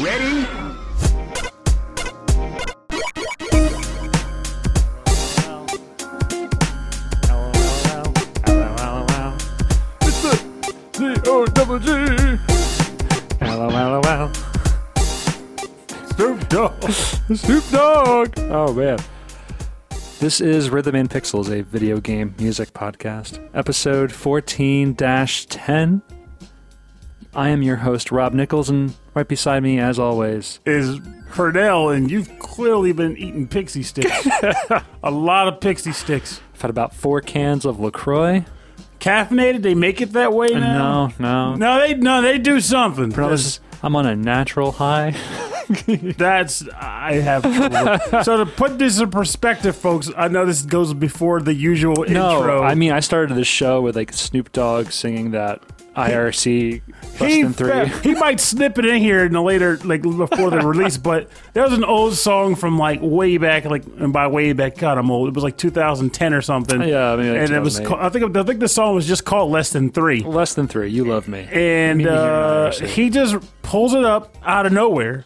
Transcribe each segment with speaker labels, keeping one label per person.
Speaker 1: Ready?
Speaker 2: It's the D-O double G.
Speaker 3: Hello, hello, hello.
Speaker 2: Snoop Dogg.
Speaker 3: Snoop Dogg. Oh man. This is Rhythm and Pixels, a video game music podcast, episode 14-10. I am your host, Rob Nichols, and right beside me, as always,
Speaker 2: Is Pernell, and you've clearly been eating pixie sticks. a lot of pixie sticks.
Speaker 3: I've had about four cans of LaCroix.
Speaker 2: Caffeinated? They make it that way now?
Speaker 3: No, no.
Speaker 2: No, they no, they do something.
Speaker 3: Bro, this is- I'm on a natural high.
Speaker 2: That's I have. trouble. so to put this in perspective, folks, I know this goes before the usual
Speaker 3: No,
Speaker 2: intro.
Speaker 3: I mean, I started the show with like Snoop Dogg singing that IRC less
Speaker 2: he,
Speaker 3: than three.
Speaker 2: he might snip it in here in the later, like before the release, but there was an old song from like way back, like and by way back, God, I'm old. It was like 2010 or something.
Speaker 3: Yeah, I mean, like
Speaker 2: and it was.
Speaker 3: 2008.
Speaker 2: Called, I think I think the song was just called "Less Than Three.
Speaker 3: Less than three. You love me.
Speaker 2: and
Speaker 3: Me
Speaker 2: uh, he just pulls it up out of nowhere,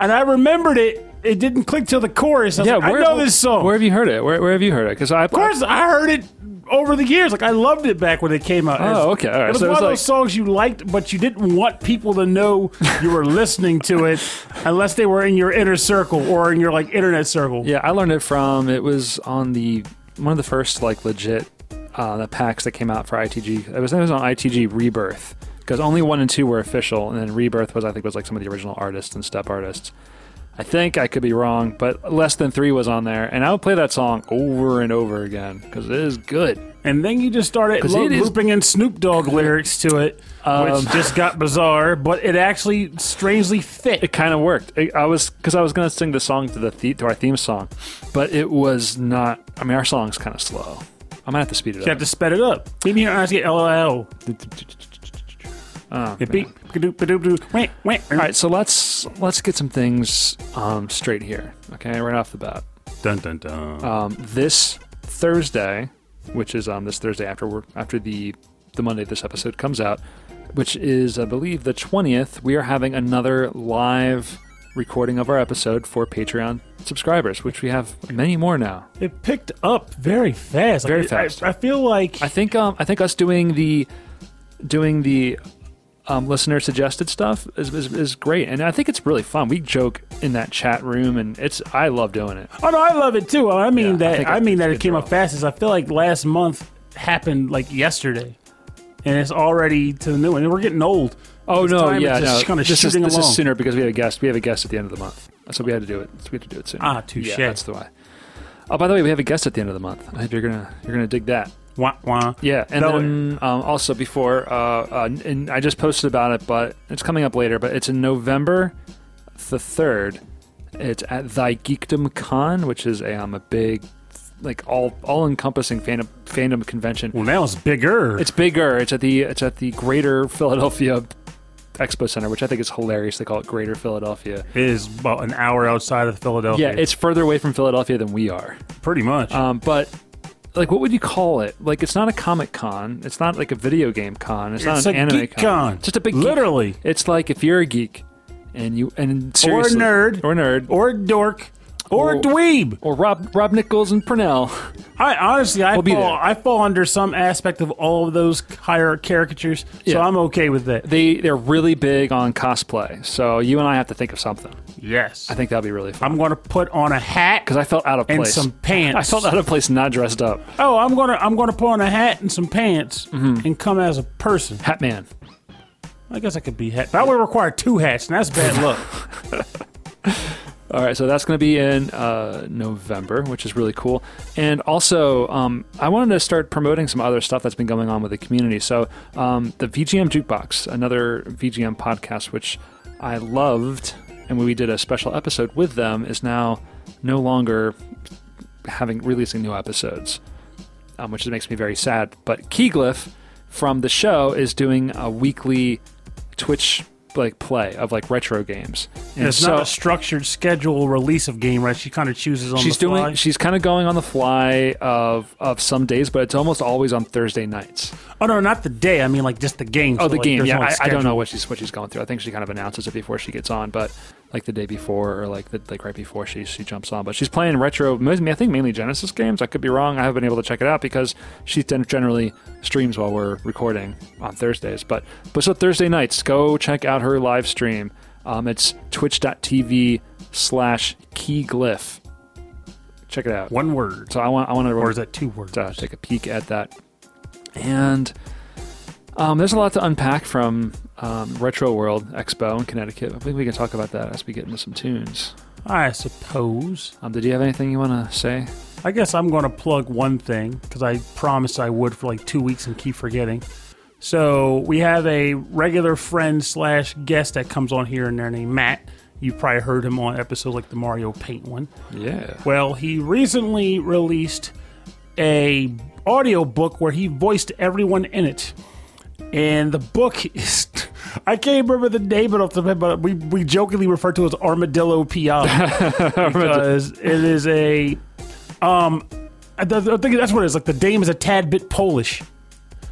Speaker 2: and I remembered it. It didn't click till the chorus. I,
Speaker 3: yeah,
Speaker 2: like, I
Speaker 3: where,
Speaker 2: know this song.
Speaker 3: Where have you heard it? Where, where have you heard it? Because I,
Speaker 2: Of course, I heard it over the years. Like I loved it back when it came out.
Speaker 3: Oh, okay, all right.
Speaker 2: It was
Speaker 3: So
Speaker 2: one
Speaker 3: was
Speaker 2: of
Speaker 3: like-
Speaker 2: those songs you liked, but you didn't want people to know you were listening to it unless they were in your inner circle or in your like internet circle.
Speaker 3: yeah, I learned it from. It was on the one of the first like legit uh, the packs that came out for ITG. It was it was on ITG Rebirth because only one and two were official, and then Rebirth was I think was like some of the original artists and step artists. I think I could be wrong, but less than three was on there, and I would play that song over and over again because it is good.
Speaker 2: And then you just started lo-
Speaker 3: it is-
Speaker 2: looping in Snoop Dogg lyrics to it,
Speaker 3: Um,
Speaker 2: which just got bizarre. But it actually strangely fit.
Speaker 3: it kind of worked. It, I was because I was gonna sing the song to the, the to our theme song, but it was not. I mean, our song's kind of slow. I'm gonna have to speed it up.
Speaker 2: You
Speaker 3: up.
Speaker 2: have to sped it up. Maybe your eyes get LOL.
Speaker 3: Oh. All right, so let's let's get some things um, straight here. Okay, right off the bat.
Speaker 2: Dun dun dun.
Speaker 3: Um, this Thursday, which is um, this Thursday after we're, after the the Monday this episode comes out, which is I believe the twentieth, we are having another live recording of our episode for Patreon subscribers, which we have many more now.
Speaker 2: It picked up very fast.
Speaker 3: Very
Speaker 2: it- I-
Speaker 3: fast.
Speaker 2: I, feel like
Speaker 3: I think um, I think us doing the doing the um, listener suggested stuff is, is, is great, and I think it's really fun. We joke in that chat room, and it's I love doing it.
Speaker 2: Oh no, I love it too. I mean
Speaker 3: Yeah,
Speaker 2: that.
Speaker 3: think
Speaker 2: I, mean that it came
Speaker 3: draw.
Speaker 2: up fast. As I feel like last month happened like yesterday, and it's already to the new one. And we're getting old.
Speaker 3: Oh no, yeah, no.
Speaker 2: kind of
Speaker 3: this is this is sooner because we have a guest. We have a guest at the end of the month, so we had to do it. So we had to do it soon.
Speaker 2: Ah, touche.
Speaker 3: Yeah, that's the why. Oh, by the way, we have a guest at the end of the month. I hope you're gonna you're gonna dig that.
Speaker 2: Wah, wah.
Speaker 3: Yeah, and
Speaker 2: No,
Speaker 3: then um, also before, uh, uh, and I just posted about it, but it's coming up later. But it's in November the third. It's at Thy Geekdom Con, which is a um, a big, like all all encompassing fandom fandom convention.
Speaker 2: Well, now it's bigger.
Speaker 3: It's bigger. It's at the it's at the Greater Philadelphia Expo Center, which I think is hilarious. They call it Greater Philadelphia.
Speaker 2: it is about an hour outside of Philadelphia.
Speaker 3: Yeah, it's further away from Philadelphia than we are.
Speaker 2: pretty much.
Speaker 3: Um, but like, what would you call it? Like, it's not a comic con. It's not like a video game con. It's,
Speaker 2: it's
Speaker 3: not an anime
Speaker 2: geek
Speaker 3: con.
Speaker 2: con.
Speaker 3: It's just a big geek.
Speaker 2: literally,
Speaker 3: It's like if you're a geek and you and seriously
Speaker 2: or a nerd,
Speaker 3: or nerd
Speaker 2: or dork, or
Speaker 3: Or-
Speaker 2: dweeb.
Speaker 3: or Rob Rob Nichols and Pernell.
Speaker 2: I honestly, I
Speaker 3: We'll be
Speaker 2: fall,
Speaker 3: there.
Speaker 2: I fall under some aspect of all of those higher caricatures, so
Speaker 3: Yeah.
Speaker 2: I'm okay with that.
Speaker 3: They they're really big on cosplay. So you and I have to think of something.
Speaker 2: Yes,
Speaker 3: I think that'll be really fun.
Speaker 2: I'm going to put on a hat
Speaker 3: because I felt out of
Speaker 2: and
Speaker 3: place.
Speaker 2: some pants.
Speaker 3: I felt out of place not dressed up.
Speaker 2: Oh, I'm gonna I'm gonna put on a hat and some pants
Speaker 3: Mm-hmm.
Speaker 2: and come as a person.
Speaker 3: Hat man.
Speaker 2: I guess I could be hat. That would require two hats, and that's bad luck.
Speaker 3: All right, so that's going to be in uh, November, which is really cool. And also, um, I wanted to start promoting some other stuff that's been going on with the community. So, um, the VGM Jukebox, another VGM podcast, which I loved, and we did a special episode with them, is now no longer having releasing new episodes, um, which makes me very sad. But Keyglyph from the show is doing a weekly Twitch like play of like retro games.
Speaker 2: And it's not a structured schedule release of game, right? She kind of chooses on
Speaker 3: she's
Speaker 2: the fly.
Speaker 3: doing she's kind of going on the fly of of some days, but it's almost always on Thursday nights.
Speaker 2: oh no, not the day. I mean, like just the game.
Speaker 3: Oh,
Speaker 2: So,
Speaker 3: the
Speaker 2: like,
Speaker 3: game. Yeah, I, I don't know what she's what she's going through. I think she kind of announces it before she gets on, but like the day before or like the like right before she she jumps on. But she's playing retro. I think mainly Genesis games. I could be wrong. I haven't been able to check it out because she generally streams while we're recording on Thursdays. But but so Thursday nights, go check out her live stream. Um, it's twitch.tv slash keyglyph. Check it out.
Speaker 2: One word,
Speaker 3: So I want I want to
Speaker 2: or is that two words?
Speaker 3: uh, take a peek at that. And um, there's a lot to unpack from um, Retro World Expo in Connecticut. I think we can talk about that as we get into some tunes.
Speaker 2: I suppose.
Speaker 3: Um, did you have anything you want to say?
Speaker 2: I guess I'm going to plug one thing because I promised I would for like two weeks and keep forgetting. So we have a regular friend slash guest that comes on here and there named Matt. You've probably heard him on episodes like the Mario Paint one.
Speaker 3: Yeah.
Speaker 2: Well, he recently released a audio book where he voiced everyone in it. And the book is I can't remember the name of it, but we, we jokingly refer to it as Armadillo PI because it is a um I, I think that's what it is. Like the name is a tad bit Polish,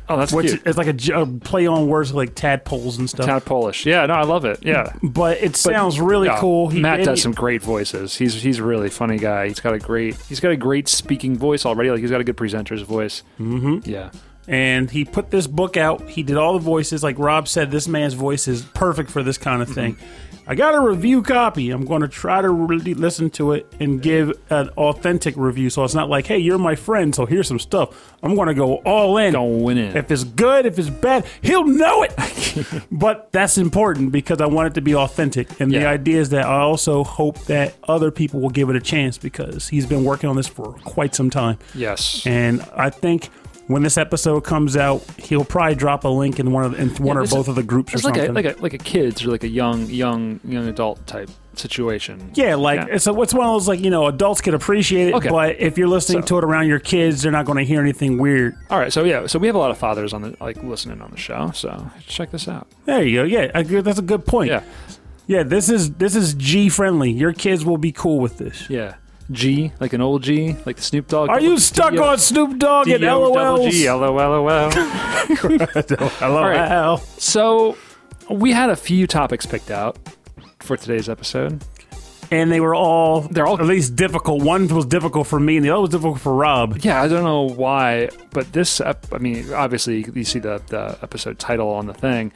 Speaker 3: Oh, that's
Speaker 2: which
Speaker 3: cute.
Speaker 2: is like a play on words like tadpoles and stuff.
Speaker 3: Tad Polish. Yeah, no, I love it. Yeah.
Speaker 2: but it sounds really
Speaker 3: Yeah,
Speaker 2: cool. He
Speaker 3: Matt does some great voices. He's he's a really funny guy. He's got a great he's got a great speaking voice already. Like he's got a good presenter's voice. Mm-hmm. Yeah.
Speaker 2: And he put this book out. He did all the voices. Like Rob said, this man's voice is perfect for this kind of thing. Mm-hmm. I got a review copy. I'm going to try to really listen to it and give an authentic review. So it's not like, hey, you're my friend, so here's some stuff. I'm going to go all in.
Speaker 3: Going in.
Speaker 2: If it's good, if it's bad, he'll know it. but that's important because I want it to be authentic. And the
Speaker 3: Yeah.
Speaker 2: idea is that I also hope that other people will give it a chance because he's been working on this for quite some time.
Speaker 3: Yes.
Speaker 2: And I think when this episode comes out, he'll probably drop a link in one of in one or
Speaker 3: this
Speaker 2: both of the groups or
Speaker 3: It's like a like a like a kids or like a young young young adult type situation.
Speaker 2: yeah, like
Speaker 3: Yeah.
Speaker 2: it's a, it's one of those like you know adults can appreciate it,
Speaker 3: Okay.
Speaker 2: but if you're listening
Speaker 3: So-
Speaker 2: to it around your kids, they're not going to hear anything weird.
Speaker 3: All right, so yeah, so we have a lot of fathers on the like listening on the show, so check this out.
Speaker 2: There you go. Yeah, I that's a good point.
Speaker 3: Yeah,
Speaker 2: Yeah, this is this is G friendly. Your kids will be cool with this.
Speaker 3: yeah. G, like an old G, like the Snoop Dogg.
Speaker 2: Are you stuck
Speaker 3: D-O-
Speaker 2: on Snoop Dogg and
Speaker 3: D-O double
Speaker 2: LOLs?
Speaker 3: G, LOL.
Speaker 2: Hello,
Speaker 3: right.
Speaker 2: Al.
Speaker 3: So we had a few topics picked out for today's episode.
Speaker 2: And they were all
Speaker 3: They're all-
Speaker 2: at least difficult. One was difficult for me, and the other was difficult for Rob.
Speaker 3: Yeah, I don't know why, but this, ep- I mean, obviously you see the, the episode title on the thing.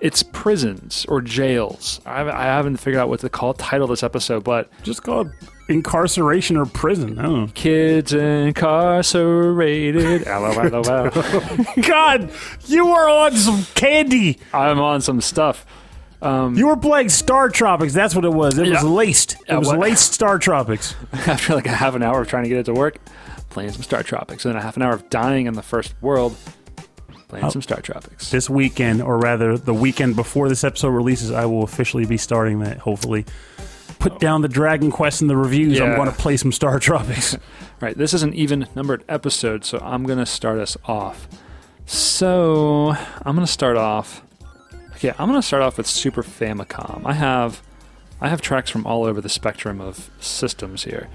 Speaker 3: It's prisons or jails. I haven't, I haven't figured out what to call title this episode, but
Speaker 2: Just called incarceration or prison. I don't know.
Speaker 3: kids incarcerated. LOL.
Speaker 2: God, you were on some candy.
Speaker 3: I'm on some stuff.
Speaker 2: Um, You were playing Star Tropics. That's what it was. It was
Speaker 3: Yeah.
Speaker 2: laced. It
Speaker 3: Yeah,
Speaker 2: was
Speaker 3: what-
Speaker 2: laced Star Tropics.
Speaker 3: After like a half an hour of trying to get it to work, playing some Star Tropics, and then a half an hour of dying in the first world, playing some Star Tropics.
Speaker 2: This weekend, or rather, the weekend before this episode releases, I will officially be starting that. Hopefully, put down the Dragon Quest in the reviews. I'm going to play some Star Tropics.
Speaker 3: Right, this is an even numbered episode, so I'm going to start us off. So, I'm going to start off. Okay, I'm going to start off with Super Famicom. I have I have tracks from all over the spectrum of systems here.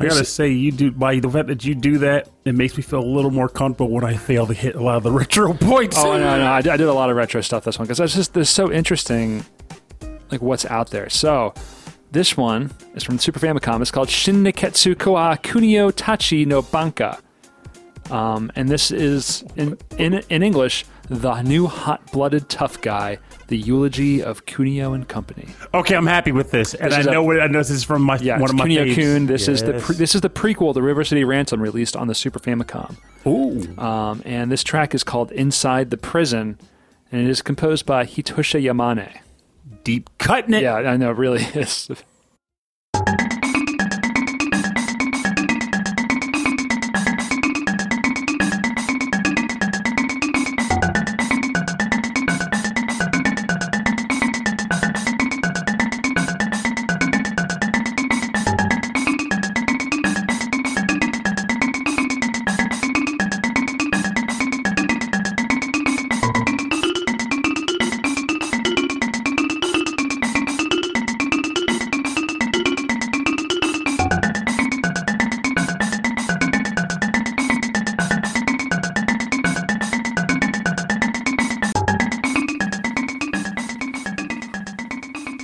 Speaker 2: I gotta say, you do by the fact that you do that, it makes me feel a little more comfortable when I fail to hit a lot of the retro points.
Speaker 3: Oh no, no, I did, I did a lot of retro stuff this one because it's just it's so interesting, like what's out there. So this one is from Super Famicom. It's called Shin Nekketsu Kouha Kunio Tachi no Banka, um, and this is in, in in English the new hot-blooded tough guy, the eulogy of Kunio and Company.
Speaker 2: Okay, I'm happy with this, and
Speaker 3: This
Speaker 2: I
Speaker 3: is a-
Speaker 2: know what I know this is from my
Speaker 3: Yeah,
Speaker 2: one of my
Speaker 3: Kunio
Speaker 2: faves.
Speaker 3: Kun. This is the
Speaker 2: Yes.
Speaker 3: pre- this is the prequel to River City Ransom, released on the Super Famicom.
Speaker 2: Ooh,
Speaker 3: Um, and this track is called Inside the Prison, and it is composed by Hitoshi Yamane.
Speaker 2: Deep cutting it.
Speaker 3: Yeah, I know, it really is.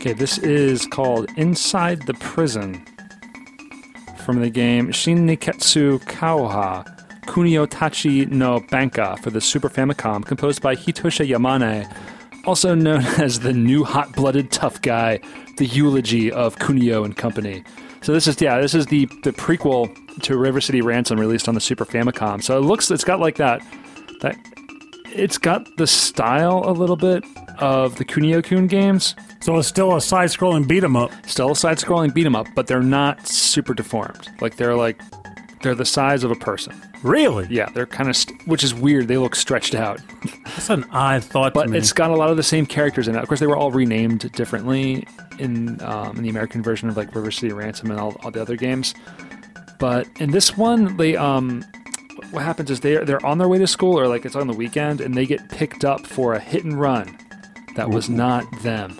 Speaker 3: Okay, this is called Inside the Prison from the game Shin Nekketsu Kouha Kunio Tachi no Banka for the Super Famicom, composed by Hitoshi Yamane, also known as the new hot blooded tough guy, the eulogy of Kunio and Company. So this is yeah, this is the the prequel to River City Ransom released on the Super Famicom. So it looks it's got like that that it's got the style a little bit of the Kunio Kun games.
Speaker 2: So it's still a side-scrolling beat 'em up.
Speaker 3: Still a side-scrolling beat 'em up, but they're not super deformed. Like they're like they're the size of a person.
Speaker 2: Really?
Speaker 3: Yeah, they're kind of st- which is weird. They look stretched out,
Speaker 2: That's an odd thought
Speaker 3: but it's got a lot of the same characters in it. Of course, they were all renamed differently in um, in the American version of like River City Ransom and all, all the other games. But in this one, they um, what happens is they they're on their way to school or like it's on the weekend and they get picked up for a hit and run that was not them.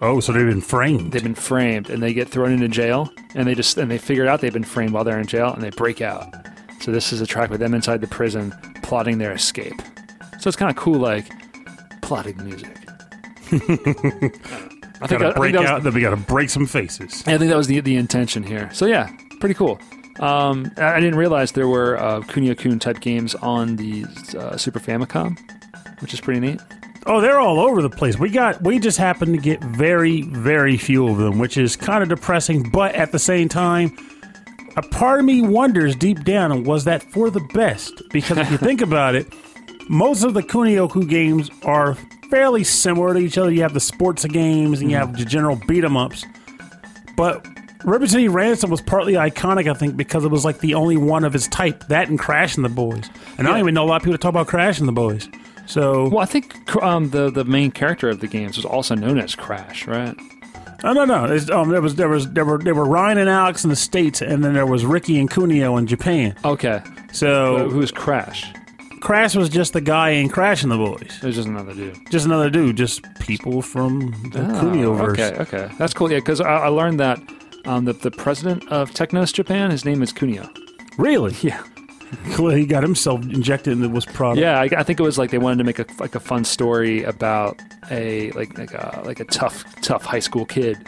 Speaker 2: oh, so they've been framed.
Speaker 3: They've been framed and they get thrown into jail and they just and they figure out they've been framed while they're in jail and they break out. So this is a track with them inside the prison plotting their escape. So it's kind of cool, like plotting music. I think,
Speaker 2: gotta
Speaker 3: that- I
Speaker 2: break
Speaker 3: think that was.
Speaker 2: Then we gotta break some faces.
Speaker 3: I think that was the the intention here. So yeah, pretty cool. Um, I I didn't realize there were uh, Kunio Kun type games on the uh, Super Famicom, which is pretty neat.
Speaker 2: Oh, they're all over the place. We got. We just happen to get very, very few of them, which is kind of depressing. But at the same time, a part of me wonders deep down, was that for the best? Because if you think about it, most of the Kunio-kun games are fairly similar to each other. You have the sports games and you have mm. the general beat 'em ups. But River City Ransom was partly iconic, I think, because it was like the only one of its type. That and Crash and the Boys. And I don't even know a lot of people talk about Crash and the Boys. So
Speaker 3: Well, I think um, the the main character of the games was also known as Crash, right?
Speaker 2: No, no, no. It's, um, there was there was there were there were Ryan and Alex in the states, and then there was Ricky and Kunio in Japan.
Speaker 3: Okay.
Speaker 2: So
Speaker 3: Who's Crash?
Speaker 2: Crash was just the guy in Crash and the Boys,
Speaker 3: There's just another dude.
Speaker 2: just another dude, just people from the.
Speaker 3: Oh, Okay, okay, that's cool. Yeah, because I, I learned that um, the the president of Technos Japan, his name is Kunio.
Speaker 2: Really?
Speaker 3: Yeah,
Speaker 2: He got himself injected into this product.
Speaker 3: yeah. I, I think it was like they wanted to make a like a fun story about a like like a like a tough tough high school kid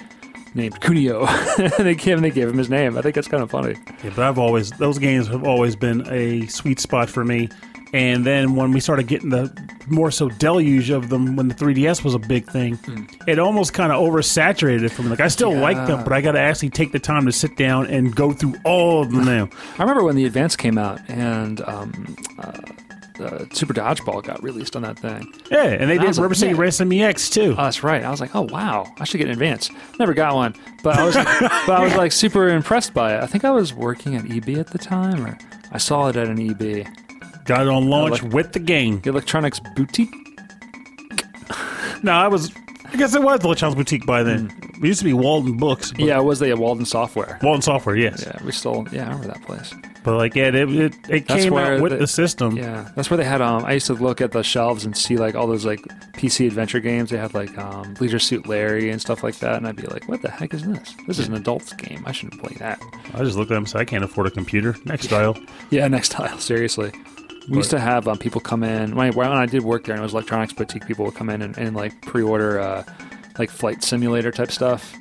Speaker 3: named Kunio. and they gave him they gave him his name. I think that's kind of funny.
Speaker 2: Yeah, but I've always those games have always been a sweet spot for me. And then when we started getting the more so deluge of them, when the 3DS was a big thing, it almost kind of oversaturated it for me. Like I still like them, but I got to actually take the time to sit down and go through all of them now.
Speaker 3: I remember when the Advance came out and um, uh, the Super Dodgeball got released on that thing.
Speaker 2: Yeah, and they
Speaker 3: I
Speaker 2: did
Speaker 3: was like,
Speaker 2: City
Speaker 3: yeah.
Speaker 2: Racing EX too.
Speaker 3: Oh, that's right. I was like, oh wow, I should get an advance. Never got one, but I was, but I was like super impressed by it. I think I was working at EB at the time, or I saw it at an EB,
Speaker 2: got it on launch
Speaker 3: like-
Speaker 2: with the game.
Speaker 3: the Electronics Boutique.
Speaker 2: No, I was. I guess it was the Child's Boutique by then. It used to be Walden Books. But
Speaker 3: Yeah, it was the Walden Software.
Speaker 2: Walden Software, yes.
Speaker 3: Yeah, we still, yeah, I remember that place.
Speaker 2: But like, yeah, it it, it
Speaker 3: That's
Speaker 2: came
Speaker 3: where
Speaker 2: out with
Speaker 3: the-
Speaker 2: the, system.
Speaker 3: Yeah, that's where they had. Um, I used to look at the shelves and see like all those like PC adventure games. They had like um, Leisure Suit Larry and stuff like that, and I'd be like, "What the heck is this? This is an adult's game. I shouldn't play that."
Speaker 2: I just looked at them and said, I can't afford a computer. Next dial.
Speaker 3: Yeah, next tile. Seriously, we used to have um, people come in when I, when I did work there, and it was electronics boutique. People would come in and, and like pre-order uh, like flight simulator type stuff.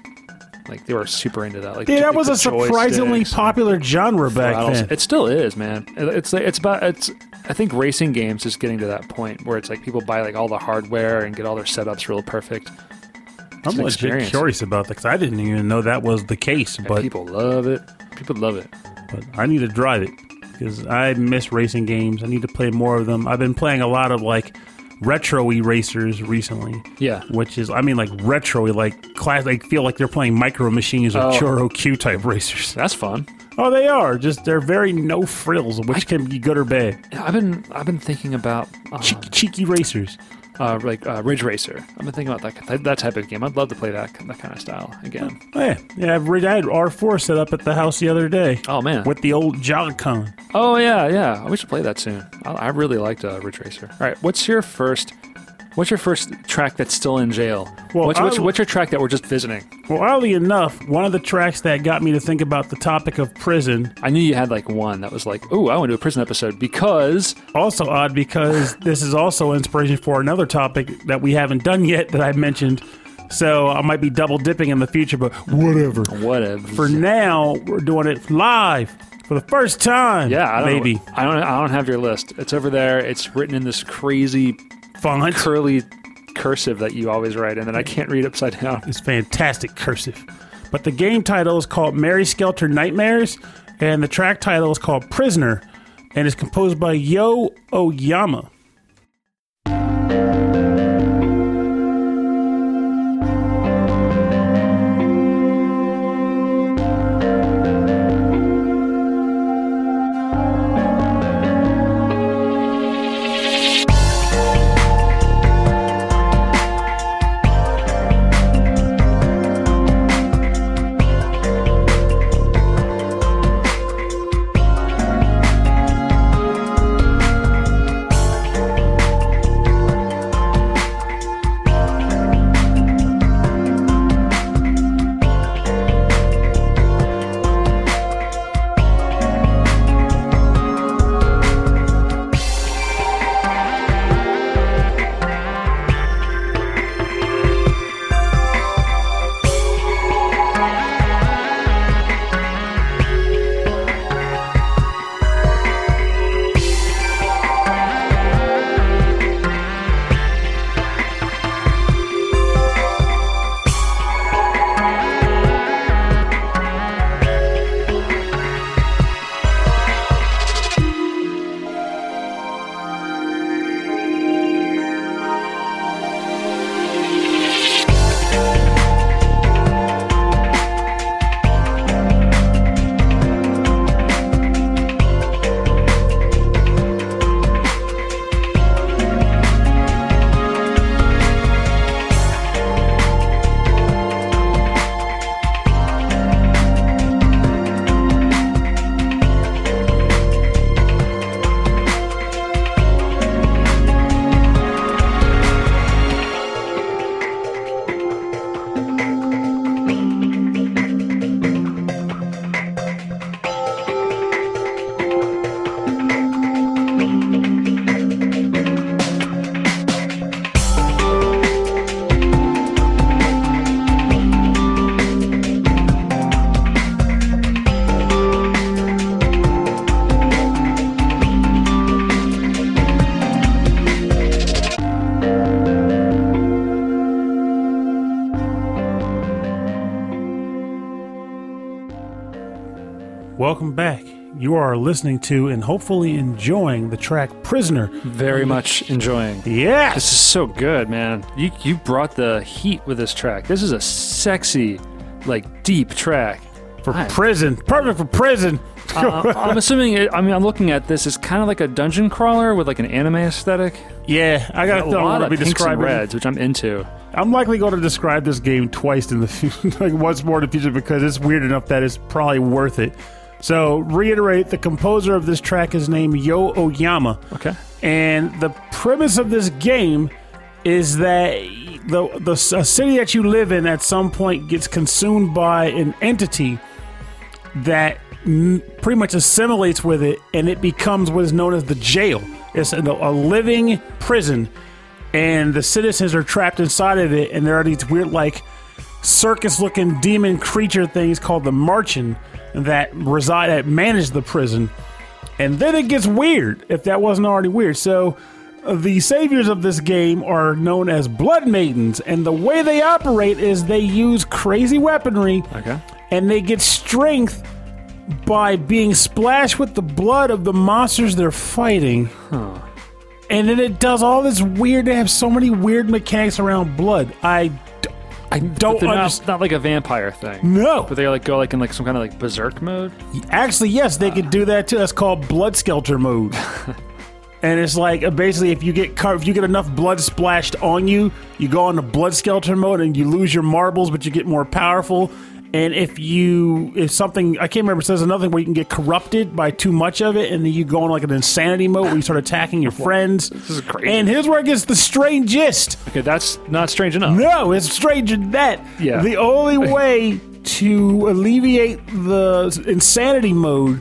Speaker 3: Like they were super into that. Like
Speaker 2: Yeah, that was a surprisingly popular genre back
Speaker 3: Throttles.
Speaker 2: then.
Speaker 3: It still is, man. It's like it's about it's. I think racing games is getting to that point where it's like people buy like all the hardware and get all their setups real perfect.
Speaker 2: I'm
Speaker 3: an
Speaker 2: legit
Speaker 3: experience.
Speaker 2: curious about that because I didn't even know that was the case.
Speaker 3: And
Speaker 2: But,
Speaker 3: people love it. People love it.
Speaker 2: but I need to drive it because I miss racing games. I need to play more of them. I've been playing a lot of like retro racers recently.
Speaker 3: Yeah.
Speaker 2: which is I mean like retro like class. They feel like they're playing Micro Machines or
Speaker 3: Oh.
Speaker 2: Choro Q type racers.
Speaker 3: That's fun.
Speaker 2: Oh, they are just they're very no frills, which can be good or bad.
Speaker 3: I've been I've been thinking about um,
Speaker 2: Cheeky, cheeky racers.
Speaker 3: Uh, like uh, Ridge Racer. I've been thinking about that, that that type of game. I'd love to play that that kind of style again.
Speaker 2: Oh, yeah, yeah. I've I had R four set up at the house the other day
Speaker 3: Oh man.
Speaker 2: with the old Joy-Con.
Speaker 3: Oh yeah, yeah. We should play that soon. I, I really liked uh, Ridge Racer. All right, what's your first? What's your first track that's still in jail?
Speaker 2: Well,
Speaker 3: what's, what's, what's your track that we're just visiting?
Speaker 2: Well, oddly enough, one of the tracks that got me to think about the topic of prison
Speaker 3: I knew you had like one that was like, oh, I want to do a prison episode because
Speaker 2: also odd because this is also inspiration for another topic that we haven't done yet that I mentioned So I might be double dipping in the future, but whatever.
Speaker 3: Whatever.
Speaker 2: For now, we're doing it live for the first time.
Speaker 3: yeah, I don't,
Speaker 2: maybe
Speaker 3: I don't. I don't have your list. It's over there. It's written in this crazy
Speaker 2: font.
Speaker 3: curly cursive that you always write in that I can't read upside down.
Speaker 2: It's fantastic cursive. But the game title is called Mary Skelter Nightmares, and the track title is called Prisoner, and is composed by Yo Oyama. Welcome back. You are listening to and hopefully enjoying the track Prisoner.
Speaker 3: Very much enjoying.
Speaker 2: Yes!
Speaker 3: This is so good, man. You you brought the heat with this track. This is a sexy, like deep track.
Speaker 2: For prison. Perfect for prison.
Speaker 3: Uh, I'm assuming. It, I mean, I'm looking at this. It's kind of like a dungeon crawler with like an anime aesthetic.
Speaker 2: yeah, I got
Speaker 3: A lot of
Speaker 2: be
Speaker 3: pinks and reds, which I'm into.
Speaker 2: I'm likely going to describe this game twice in the future, like once more in the future because it's weird enough that it's probably worth it. So, reiterate the composer of this track is named Yo Oyama.
Speaker 3: Okay.
Speaker 2: And the premise of this game is that the the a city that you live in at some point gets consumed by an entity that pretty much assimilates with it, and it becomes what is known as the jail. It's a, a living prison, and the citizens are trapped inside of it, and there are these weird like circus-looking demon creature things called the Marchen that reside that manage the prison. And then it gets weird, if that wasn't already weird. So, uh, the saviors of this game are known as Blood Maidens, and the way they operate is they use crazy weaponry
Speaker 3: Okay.
Speaker 2: and they get strength by being splashed with the blood of the monsters they're fighting. And then it does all this weird. They have so many weird mechanics around blood. I, I don't
Speaker 3: They're
Speaker 2: understand.
Speaker 3: not, not like a vampire thing.
Speaker 2: No,
Speaker 3: But they like go like in like some kind of like berserk mode.
Speaker 2: Actually, yes, they could do that too. That's called blood skelter mode. and it's like uh, basically if you get car- if you get enough blood splashed on you, you go into blood skelter mode and you lose your marbles, but you get more powerful. And if you if something I can't remember, says another thing where you can get corrupted by too much of it, and then you go in like an insanity mode where you start attacking your friends. This
Speaker 3: is crazy.
Speaker 2: And here's where it gets the strangest.
Speaker 3: Okay, that's not strange enough.
Speaker 2: No, it's stranger than that.
Speaker 3: Yeah.
Speaker 2: The only way to alleviate the insanity mode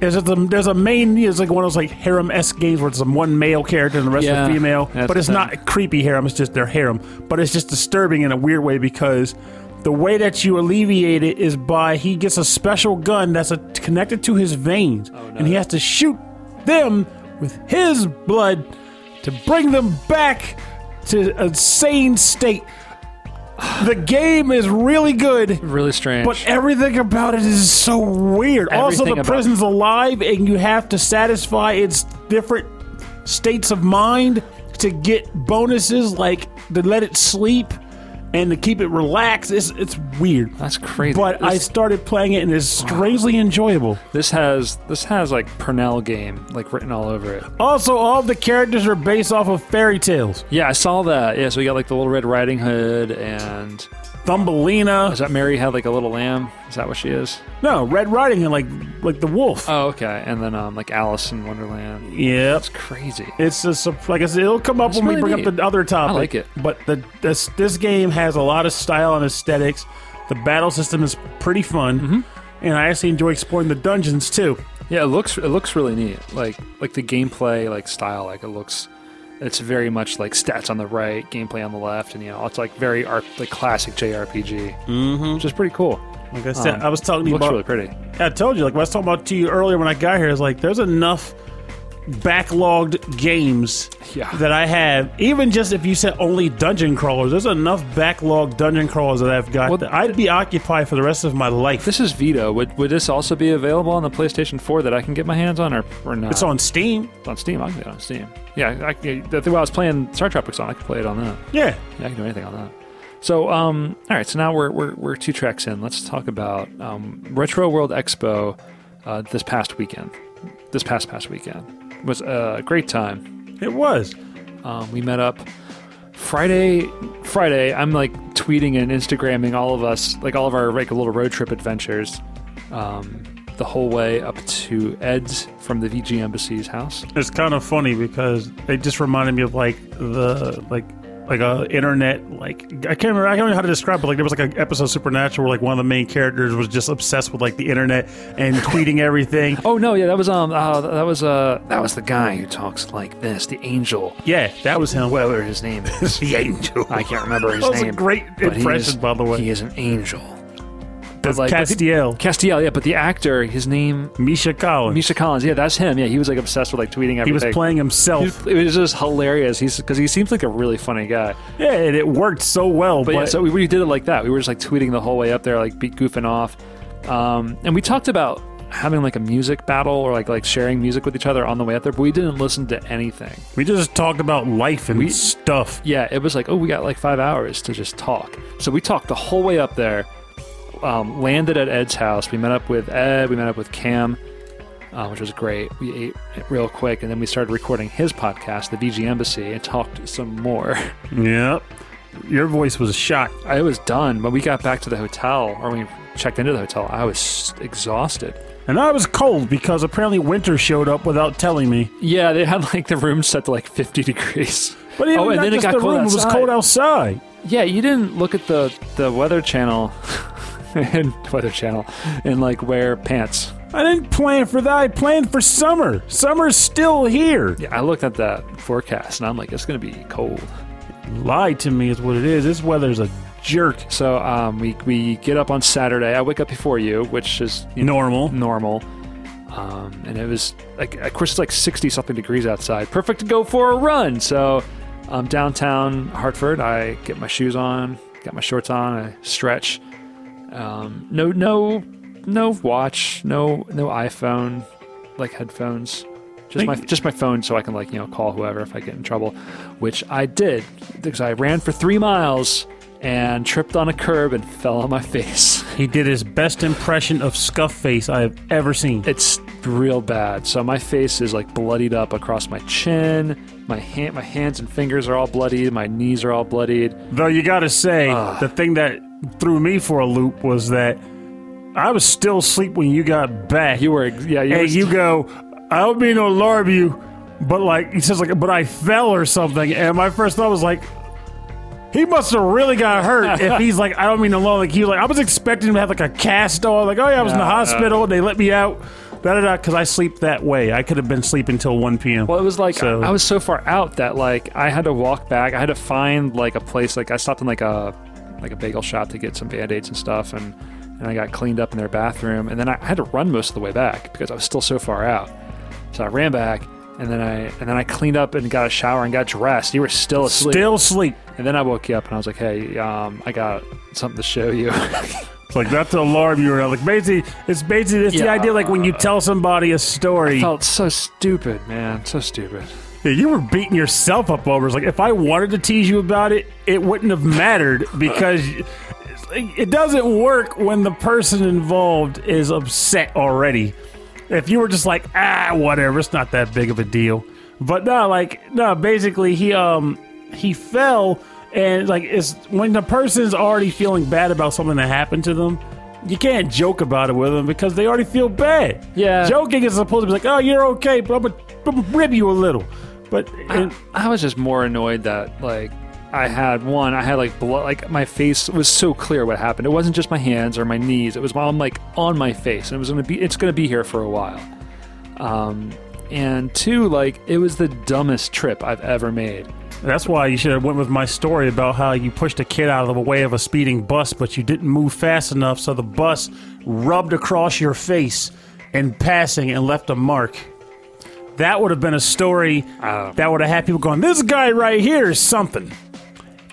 Speaker 2: is that a, there's a main. It's like one of those like harem esque games where it's one male character and the rest
Speaker 3: Yeah,
Speaker 2: are female.
Speaker 3: that's
Speaker 2: but it's
Speaker 3: the
Speaker 2: not creepy harem. It's just their harem. But it's just disturbing in a weird way because the way that you alleviate it is by he gets a special gun that's a, connected to his veins, oh, and he has to shoot them with his blood to bring them back to a sane state. The game is really good.
Speaker 3: Really strange.
Speaker 2: But everything about it is so weird. also, the prison's alive, and you have to satisfy its different states of mind to get bonuses, like to let it sleep and to keep it relaxed. It's it's weird.
Speaker 3: That's crazy.
Speaker 2: But I started playing it, and it's strangely enjoyable.
Speaker 3: this has this has like Pernell game like written all over it.
Speaker 2: Also, all the characters are based off of fairy tales.
Speaker 3: Yeah, I saw that. Yeah, so we got like the little Red Riding Hood, and
Speaker 2: Thumbelina,
Speaker 3: is that Mary had like a little lamb? Is that what she is?
Speaker 2: no Red Riding Hood, like like the wolf.
Speaker 3: Oh, okay. And then um like Alice in Wonderland.
Speaker 2: Yeah,
Speaker 3: That's crazy.
Speaker 2: It's just a, like I said, it'll come up
Speaker 3: It's
Speaker 2: when we
Speaker 3: really
Speaker 2: bring
Speaker 3: neat.
Speaker 2: up the other topic.
Speaker 3: like it.
Speaker 2: But the this this game has a lot of style and aesthetics. The battle system is pretty fun,
Speaker 3: Mm-hmm.
Speaker 2: and I actually enjoy exploring the dungeons too.
Speaker 3: Yeah, it looks it looks really neat. Like like the gameplay like style. Like it looks. It's very much like stats on the right, gameplay on the left, and you know it's like very art like classic JRPG, mm-hmm. which is pretty cool.
Speaker 2: Like I said,
Speaker 3: Um,
Speaker 2: I was talking to you
Speaker 3: looks
Speaker 2: about.
Speaker 3: really pretty.
Speaker 2: I told you, like when I was talking about to you earlier when I got here, is like there's enough backlogged games
Speaker 3: Yeah.
Speaker 2: that I have. Even just if you said only dungeon crawlers, there's enough backlogged dungeon crawlers that I've got.
Speaker 3: Well,
Speaker 2: that I'd be occupied for the rest of my life.
Speaker 3: This is Vita. Would would this also be available on the PlayStation 4 that I can get my hands on, or or not?
Speaker 2: it's on Steam.
Speaker 3: It's on Steam. I can get it on Steam. Yeah, I, I, the thing I was playing Star Tropics on, I could play it on that.
Speaker 2: Yeah.
Speaker 3: Yeah, I can do anything on that. So, um, all right. So now we're we're, we're two tracks in. Let's talk about um, Retro World Expo uh, this past weekend. This past past weekend was a great time.
Speaker 2: It was.
Speaker 3: Um, we met up Friday. Friday, I'm like tweeting and Instagramming all of us, like all of our like little road trip adventures, um, the whole way up to Ed's from the VG Embassy's house.
Speaker 2: It's kind of funny because it just reminded me of like the like like a internet like I can't remember I don't know how to describe it. Like there was like an episode of Supernatural where like one of the main characters was just obsessed with like the internet and tweeting everything.
Speaker 3: Oh no, yeah, that was um, uh, that was uh, that was the guy who talks like this, the angel.
Speaker 2: Yeah, that was him.
Speaker 3: whatever his name is.
Speaker 2: the angel.
Speaker 3: I can't remember his
Speaker 2: That was a
Speaker 3: name.
Speaker 2: great
Speaker 3: but he
Speaker 2: impression,
Speaker 3: is-
Speaker 2: by the way.
Speaker 3: He is an angel.
Speaker 2: That's
Speaker 3: like-
Speaker 2: Castiel,
Speaker 3: Castiel, yeah, but the actor, his name,
Speaker 2: Misha Collins.
Speaker 3: Misha Collins, yeah, that's him. Yeah, he was like obsessed with like tweeting everything.
Speaker 2: he was playing himself.
Speaker 3: was- It was just hilarious. He's because he seems like a really funny guy.
Speaker 2: yeah, and it worked so well.
Speaker 3: But,
Speaker 2: But,
Speaker 3: yeah, so we, we did it like that. We were just like tweeting the whole way up there, like be goofing off. Um, and we talked about having like a music battle or like like sharing music with each other on the way up there, but we didn't listen to anything.
Speaker 2: we just talked about life and
Speaker 3: We-
Speaker 2: stuff.
Speaker 3: Yeah, it was like, oh, we got like five hours to just talk. So we talked the whole way up there. Um, landed at Ed's house. We met up with Ed. We met up with Cam, uh, which was great. We ate real quick, and then we started recording his podcast, the VG Embassy, and talked some more.
Speaker 2: Yep. Your voice was shot.
Speaker 3: I was done, but we got back to the hotel, or we checked into the hotel. I was exhausted.
Speaker 2: And I was cold because apparently winter showed up without telling me.
Speaker 3: Yeah, they had like the room set to like 50 degrees.
Speaker 2: But even
Speaker 3: oh, and
Speaker 2: not
Speaker 3: then it got
Speaker 2: the
Speaker 3: cold
Speaker 2: room, it was cold outside.
Speaker 3: Yeah, you didn't look at the the Weather Channel and Weather Channel and like wear pants.
Speaker 2: I didn't plan for that. I planned for summer. Summer's still here.
Speaker 3: Yeah, I looked at that forecast and I'm like, it's gonna be cold.
Speaker 2: Lied to me is what it is. This weather's a jerk.
Speaker 3: So um, we we get up on Saturday. I wake up before you, which is you know,
Speaker 2: Normal.
Speaker 3: normal. Um, and it was like, of course, it's like 60 something degrees outside. Perfect to go for a run. So, um, downtown Hartford, I get my shoes on, got my shorts on, I stretch. Um, no, no, no watch, no, no iPhone, like headphones. Just my, just my phone, so I can like you know call whoever if I get in trouble, which I did because I ran for three miles and tripped on a curb and fell on my face.
Speaker 2: He did his best impression of scuff face I have ever seen.
Speaker 3: It's real bad. So my face is like bloodied up across my chin. My hand, my hands and fingers are all bloodied. My knees are all bloodied.
Speaker 2: Though you gotta say,
Speaker 3: Ah.
Speaker 2: the thing that threw me for a loop was that I was still asleep when you got back.
Speaker 3: You were, yeah, you
Speaker 2: and
Speaker 3: were,
Speaker 2: you go, I don't mean to alarm you, but like he says, like, but I fell or something. And my first thought was like, he must have really got hurt. if he's like, I don't mean to alarm. Like he was like, I was expecting him to have like a cast on. Like, oh yeah, I was in the hospital and they let me out. Because I sleep that way. I could have been sleeping till 1 p.m.
Speaker 3: Well, it was like
Speaker 2: So-
Speaker 3: I, I was so far out that like I had to walk back. I had to find like a place. Like I stopped in like a like a bagel shop to get some band aids and stuff, and and I got cleaned up in their bathroom, and then I had to run most of the way back because I was still so far out. So I ran back, and then I and then I cleaned up and got a shower and got dressed. You were still asleep,
Speaker 2: Still sleep.
Speaker 3: and then I woke you up and I was like, "Hey, um, I got something to show you."
Speaker 2: It's like not to alarm you or like basically it's basically it's the idea like when you tell somebody a story
Speaker 3: felt so stupid, man, so stupid.
Speaker 2: Yeah, you were beating yourself up over. it. It's like if I wanted to tease you about it, it wouldn't have mattered because it doesn't work when the person involved is upset already. If you were just like ah whatever, it's not that big of a deal. But no, like no, basically he um he fell and like it's when the person's already feeling bad about something that happened to them. You can't joke about it with them because they already feel bad.
Speaker 3: Yeah.
Speaker 2: joking is supposed to be like, "Oh, you're okay, but I'm gonna rib you a little." But and,
Speaker 3: I was just more annoyed that like I had one, I had like blood, like my face was so clear what happened. It wasn't just my hands or my knees; it was on like on my face, and it was gonna be, it's gonna be here for a while. Um, and two, like it was the dumbest trip I've ever made.
Speaker 2: that's why you should have went with my story about how you pushed a kid out of the way of a speeding bus, but you didn't move fast enough, so the bus rubbed across your face in passing and left a mark. That would have been a story
Speaker 3: Oh.
Speaker 2: that would have had people going, "This guy right here is something,"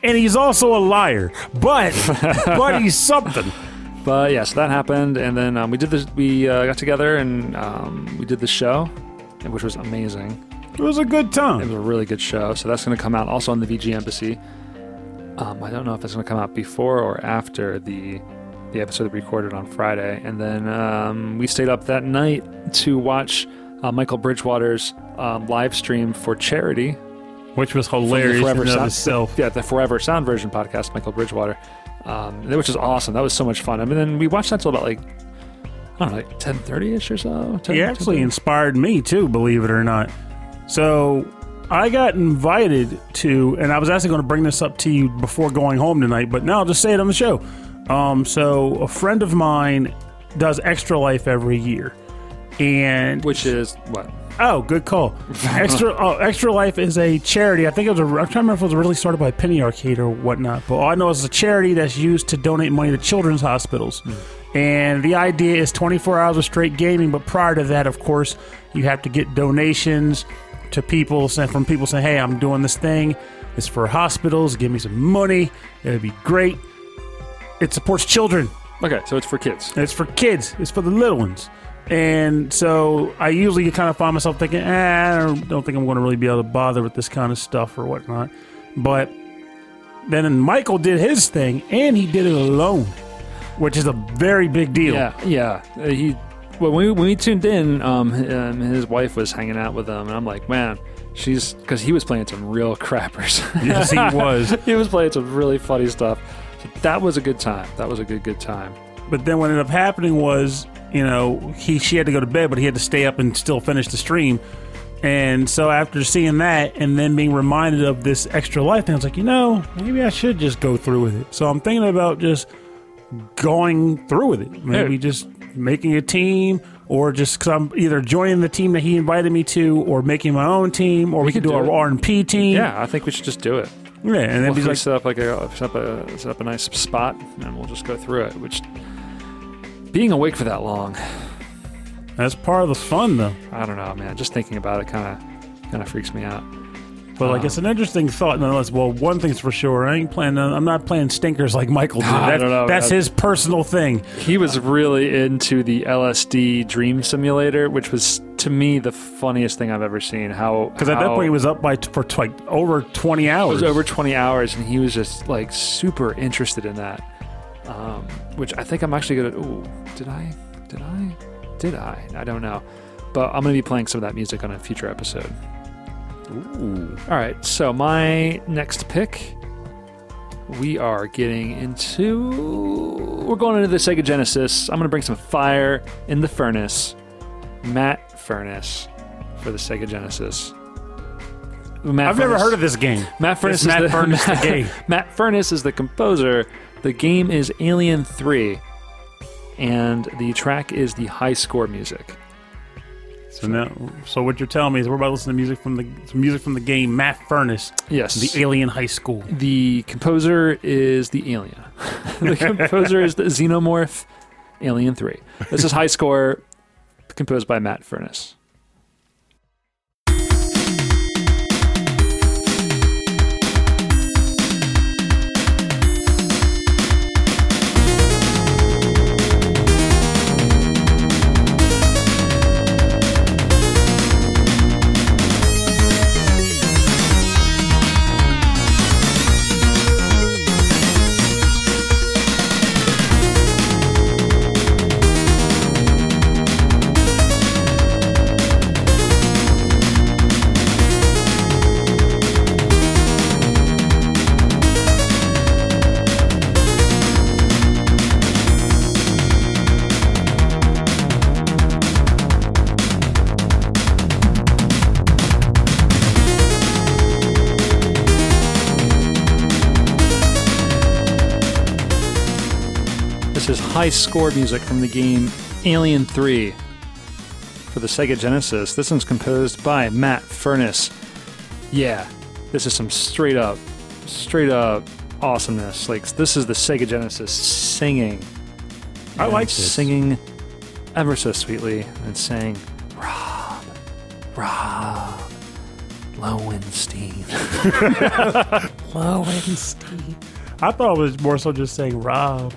Speaker 2: and he's also a liar, but but he's something.
Speaker 3: But yeah, so that happened, and then um, we did this. We uh, got together and um, we did the show, which was amazing.
Speaker 2: It was a good time.
Speaker 3: It was a really good show. So that's going to come out also on the VG Embassy. Um, I don't know if it's going to come out before or after the the episode that we recorded on Friday. And then um, we stayed up that night to watch uh, Michael Bridgewater's um, live stream for charity.
Speaker 2: Which was
Speaker 3: the
Speaker 2: hilarious in
Speaker 3: Forever Sound,
Speaker 2: itself.
Speaker 3: yeah, the Forever Sound version podcast, Michael Bridgewater, um, which was awesome. That was so much fun. I mean, then we watched that till about like I don't know, like ten thirty ish or so. 10,
Speaker 2: He actually
Speaker 3: 10:30.
Speaker 2: inspired me too, believe it or not. So I got invited to, and I was actually going to bring this up to you before going home tonight, but now I'll just say it on the show. Um, so a friend of mine does Extra Life every year, and
Speaker 3: which is what
Speaker 2: oh, good call. Extra oh, Extra Life is a charity. I think it was. A, I'm trying to remember if it was really started by Penny Arcade or whatnot. But all I know is it's a charity that's used to donate money to children's hospitals. Hmm. And the idea is 24 hours of straight gaming. But prior to that, of course, you have to get donations to people from people saying, "Hey, I'm doing this thing. It's for hospitals. Give me some money. It'd be great." It supports children.
Speaker 3: okay. So it's for kids.
Speaker 2: It's for kids. It's for the little ones. And so I usually kind of find myself thinking, eh, I don't, don't think I'm going to really be able to bother with this kind of stuff or whatnot. But then Michael did his thing, and he did it alone, which is a very big deal.
Speaker 3: Yeah, yeah. Uh, he well, when we, when we tuned in, um, h- um, his wife was hanging out with him, and I'm like, man, she's because he was playing some real crappers.
Speaker 2: Yes, he was.
Speaker 3: he was playing some really funny stuff. So that was a good time. That was a good good time.
Speaker 2: But then what ended up happening was, you know, he she had to go to bed, but he had to stay up and still finish the stream. And so after seeing that and then being reminded of this extra life thing, I was like, you know, maybe I should just go through with it. So I'm thinking about just going through with it. Maybe
Speaker 3: Yeah.
Speaker 2: just making a team or just because I'm either joining the team that he invited me to or making my own team or we, could
Speaker 3: could
Speaker 2: do,
Speaker 3: do
Speaker 2: our. R&P team.
Speaker 3: Yeah, I think we should just do it.
Speaker 2: Yeah. And then
Speaker 3: We'll
Speaker 2: like,
Speaker 3: set up like a set up a set up a nice spot, and we'll just go through it. Which being awake for that long,
Speaker 2: that's part of the fun though.
Speaker 3: I don't know, man. Just thinking about it kind of kind of freaks me out.
Speaker 2: But like,
Speaker 3: Um,
Speaker 2: it's an interesting thought, nonetheless. Well, one thing's for sure, I ain't playing. I'm not playing stinkers like Michael did.
Speaker 3: I
Speaker 2: That-
Speaker 3: don't know,
Speaker 2: that's his personal thing.
Speaker 3: He was really into the LSD Dream Simulator, which was to me the funniest thing I've ever seen. How
Speaker 2: Because at that point, he was up by t- for t- like over 20
Speaker 3: it
Speaker 2: hours.
Speaker 3: was over 20 hours, and he was just like super interested in that. Um, which I think I'm actually gonna. Ooh, did I? Did I? Did I? I don't know. But I'm gonna be playing some of that music on a future episode.
Speaker 2: Ooh.
Speaker 3: All right, so my next pick, we are getting into. We're going into the Sega Genesis. I'm going to bring some fire in the furnace. Matt Furniss for the Sega Genesis. Matt
Speaker 2: I've never heard of this game.
Speaker 3: Matt Furniss.
Speaker 2: Matt
Speaker 3: is the,
Speaker 2: Furniss the game.
Speaker 3: Matt Furniss is the composer. The game is Alien Three, and the track is the high score music.
Speaker 2: So now, so what you're telling me is we're about to listen to music from the music from the game Matt Furniss,
Speaker 3: Yes.
Speaker 2: the Alien High School.
Speaker 3: The composer is the alien. the composer is the Xenomorph Alien 3. This is High Score, composed by Matt Furniss. High score music from the game Alien 3 for the Sega Genesis. This one's composed by Matt Furniss. Yeah, this is some straight up, straight up awesomeness. Like, this is the Sega Genesis singing.
Speaker 2: I
Speaker 3: And
Speaker 2: like this.
Speaker 3: Singing ever so sweetly and saying, Rob, Rob, Lowenstein.
Speaker 2: Lowenstein. I thought it was more so just saying, Rob,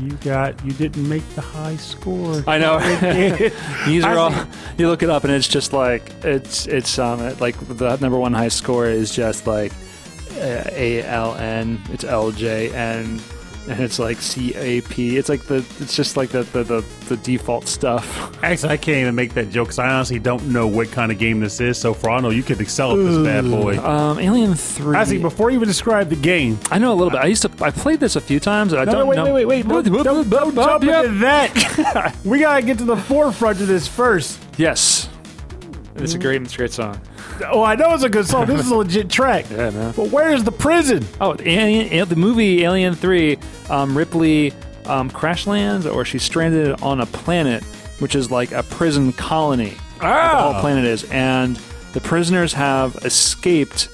Speaker 2: you got you didn't make the high score.
Speaker 3: I know. These are all. You look it up, and it's just like it's it's um like the number one high score is just like uh, A L N. It's L J N, and it's like C A P. It's like the it's just like the the the, the default stuff.
Speaker 2: Actually, I can't even make that joke because I honestly don't know what kind of game this is. So for all I know, you could excel at this bad boy.
Speaker 3: Um, Alien Three.
Speaker 2: Actually, before you even describe the game,
Speaker 3: I know a little bit. I used to. I played this a few times. And I
Speaker 2: no,
Speaker 3: don't
Speaker 2: no, wait,
Speaker 3: know.
Speaker 2: wait, wait, wait, Don't, don't, don't jump
Speaker 3: Yep.
Speaker 2: into that. we gotta get to the forefront of this first.
Speaker 3: Yes, it's a great. It's a great song.
Speaker 2: Oh, I know it's a good song. This is a legit track.
Speaker 3: Yeah, man.
Speaker 2: But where's the prison?
Speaker 3: Oh, Alien, Al- the movie Alien 3, um, Ripley um, crash lands or she's stranded on a planet, which is like a prison colony. The
Speaker 2: Ah.
Speaker 3: whole planet is. And the prisoners have escaped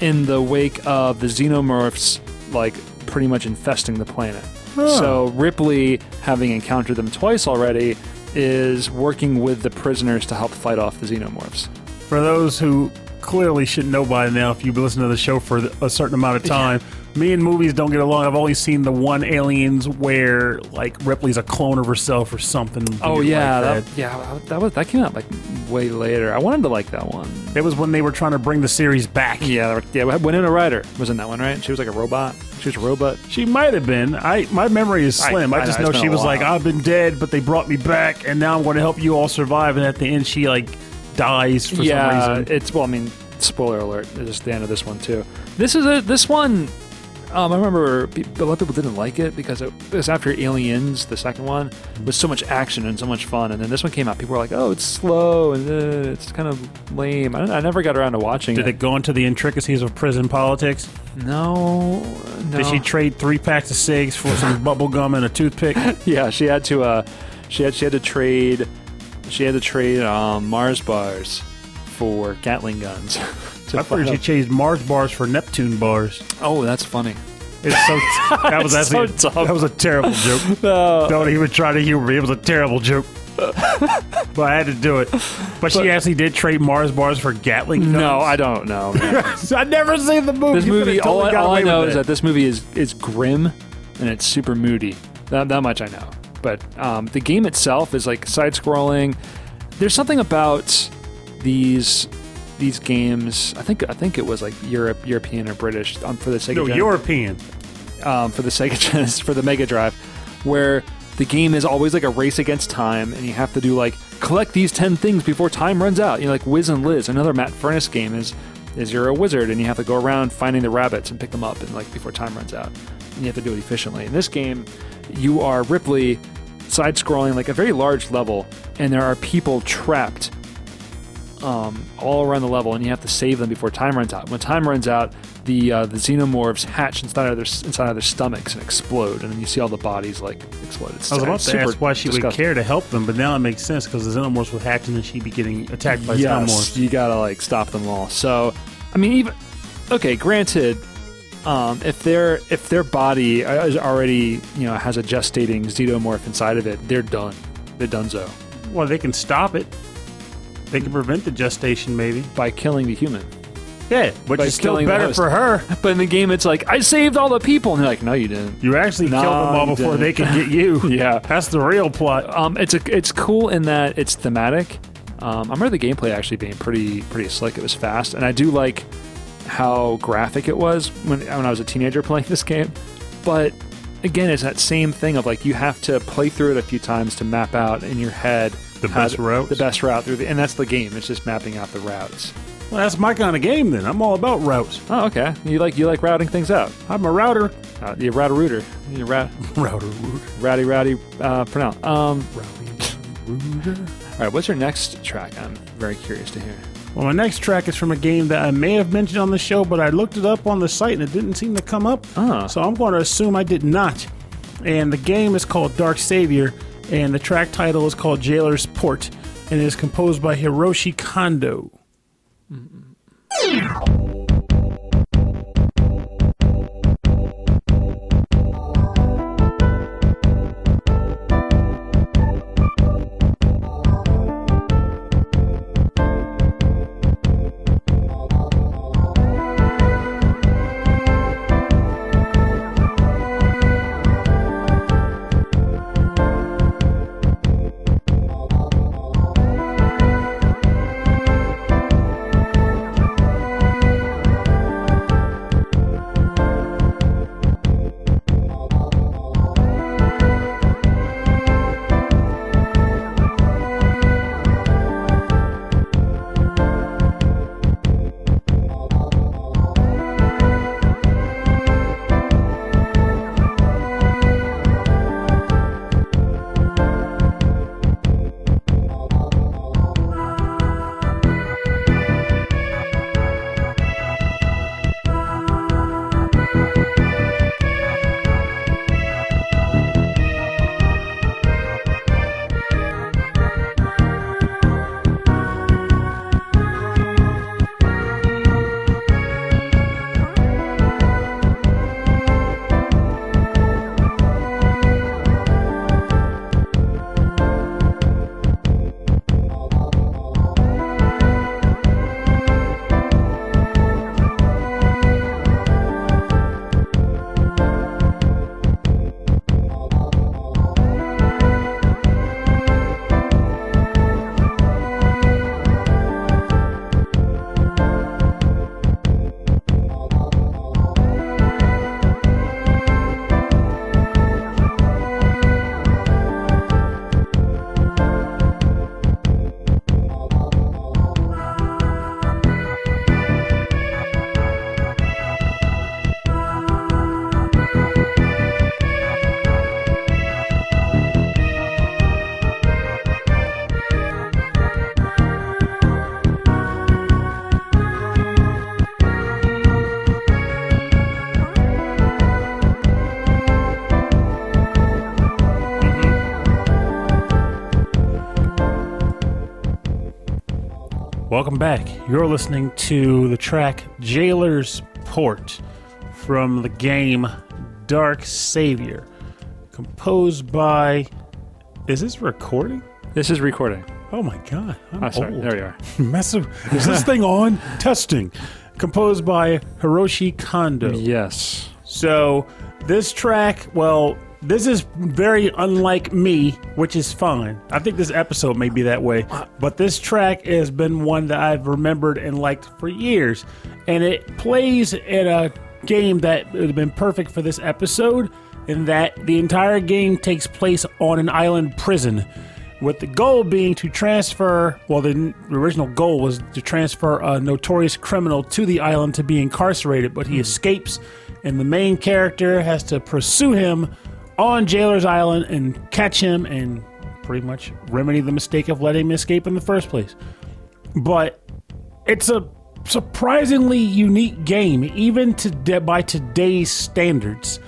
Speaker 3: in the wake of the xenomorphs, like pretty much infesting the planet. So Ripley, having encountered them twice already, is working with the prisoners to help fight off the xenomorphs.
Speaker 2: For those who clearly should know by now, if you've been listening to the show for a certain amount of time, me and movies don't get along. I've only seen the one Aliens where like Ripley's a clone of herself or something.
Speaker 3: Oh yeah,
Speaker 2: like
Speaker 3: that, yeah, that was that came out like way later. I wanted to like that one.
Speaker 2: It was when they were trying to bring the series back.
Speaker 3: Yeah, were- yeah. Winona Ryder was in that one, right? She was like a robot. She was a robot.
Speaker 2: She might have been. I my memory is slim. I,
Speaker 3: I
Speaker 2: just
Speaker 3: know,
Speaker 2: know, she was like. I've been dead, but they brought me back, and now I'm going to help you all survive. And at the end, she like dies for
Speaker 3: yeah,
Speaker 2: some reason.
Speaker 3: it's well. I mean, spoiler alert. It's the end of this one too. This is a this one. Um, I remember a lot of people didn't like it because it was after Aliens, the second one, was so much action and so much fun, and then this one came out. People were like, "Oh, it's slow and uh, it's kind of lame." I, I never got around to watching
Speaker 2: Did
Speaker 3: it.
Speaker 2: it go into the intricacies of prison politics?
Speaker 3: No, no.
Speaker 2: Did she trade three packs of cigs for some bubble gum and a toothpick?
Speaker 3: yeah, she had to. Uh, she had she had to trade. She had to trade um, Mars bars for Gatling guns. to
Speaker 2: I figured she changed Mars bars for Neptune bars.
Speaker 3: oh, that's funny.
Speaker 2: It's so that was
Speaker 3: It's so
Speaker 2: actually
Speaker 3: dumb.
Speaker 2: that was a terrible joke. Don't even try to humor me. It was a terrible joke. but I had to do it. But, she actually did trade Mars bars for Gatling guns.
Speaker 3: no, I don't know. man.
Speaker 2: I never seen the movie.
Speaker 3: this
Speaker 2: You
Speaker 3: movie, all,
Speaker 2: totally
Speaker 3: I-
Speaker 2: got
Speaker 3: all I
Speaker 2: away
Speaker 3: know is
Speaker 2: that.
Speaker 3: that this movie is is grim and it's super moody. That, that much I know. But um, the game itself is like side scrolling. There's something about these these games. I think I think it was like Europe, European or British um, for the Sega
Speaker 2: no
Speaker 3: Gen-
Speaker 2: European.
Speaker 3: um, for the Sega Genesis for the Mega Drive, where the game is always like a race against time, and you have to do like collect these ten things before time runs out. You know, like Wiz and Liz. Another Matt Furniss game is is you're a wizard and you have to go around finding the rabbits and pick them up, and like before time runs out, and you have to do it efficiently. In this game, you are Ripley, side scrolling like a very large level, and there are people trapped um, all around the level, and you have to save them before time runs out. When time runs out, the uh, the xenomorphs hatch inside of their inside of their stomachs and explode, and then you see all the bodies like explode. It's
Speaker 2: I was about to ask why she would care to help them, but now it makes sense because the xenomorphs would hatch and then she'd be getting attacked by
Speaker 3: yes,
Speaker 2: xenomorphs.
Speaker 3: you gotta like stop them all. So, I mean, even okay. Granted, um, if their if their body is already you know has a gestating xenomorph inside of it, they're done. They're done donezo
Speaker 2: Well, they can stop it. They can prevent the gestation, maybe.
Speaker 3: by killing the human.
Speaker 2: Yeah, which
Speaker 3: By
Speaker 2: is still better for her.
Speaker 3: But in the game, it's like I saved all the people, and they're like, no, you didn't.
Speaker 2: You actually
Speaker 3: No,
Speaker 2: killed them all before they
Speaker 3: didn't.
Speaker 2: could get you.
Speaker 3: Yeah.
Speaker 2: That's the real plot.
Speaker 3: Um, it's a it's cool in that it's thematic. Um, I remember the gameplay actually being pretty pretty slick. It was fast, and I do like how graphic it was when when I was a teenager playing this game. But again, it's that same thing of like you have to play through it a few times to map out in your head
Speaker 2: The best
Speaker 3: to-
Speaker 2: routes?
Speaker 3: the best route through, the, and that's the game. It's just mapping out the routes.
Speaker 2: Well, that's my kind of game then. I'm all about routes.
Speaker 3: Oh, okay. You like you like routing things out.
Speaker 2: I'm a router.
Speaker 3: Uh, you're a router rooter. You're rat,
Speaker 2: Router, router,
Speaker 3: rowdy rowdy uh, pronounce. Um,
Speaker 2: router.
Speaker 3: all right, what's your next track? I'm very curious to hear.
Speaker 2: Well, my next track is from a game that I may have mentioned on the show, but I looked it up on the site and it didn't seem to come up.
Speaker 3: Ah.
Speaker 2: So I'm going to assume I did not. And the game is called Dark Savior, and the track title is called Jailer's Port, and it is composed by Hiroshi Kondo. Welcome back. You're listening to the track Jailer's Port from the game Dark Savior, composed by. Is this recording?
Speaker 3: This is recording.
Speaker 2: Oh my god! I'm
Speaker 3: Oh, sorry.
Speaker 2: old.
Speaker 3: There you are.
Speaker 2: Massive. Is this thing on? Testing. Composed by Hiroshi Kondo.
Speaker 3: Yes.
Speaker 2: So this track, well, this is very unlike me, which is fine. I think this episode may be that way, but this track has been one that I've remembered and liked for years, and it plays in a game that would have been perfect for this episode. In that the entire game takes place on an island prison, with the goal being to transfer. Well, the original goal was to transfer a notorious criminal to the island to be incarcerated, but he hmm. escapes, and the main character has to pursue him on Jailer's Island and catch him and pretty much remedy the mistake of letting him escape in the first place. but it's a surprisingly unique game, even to by today's standards.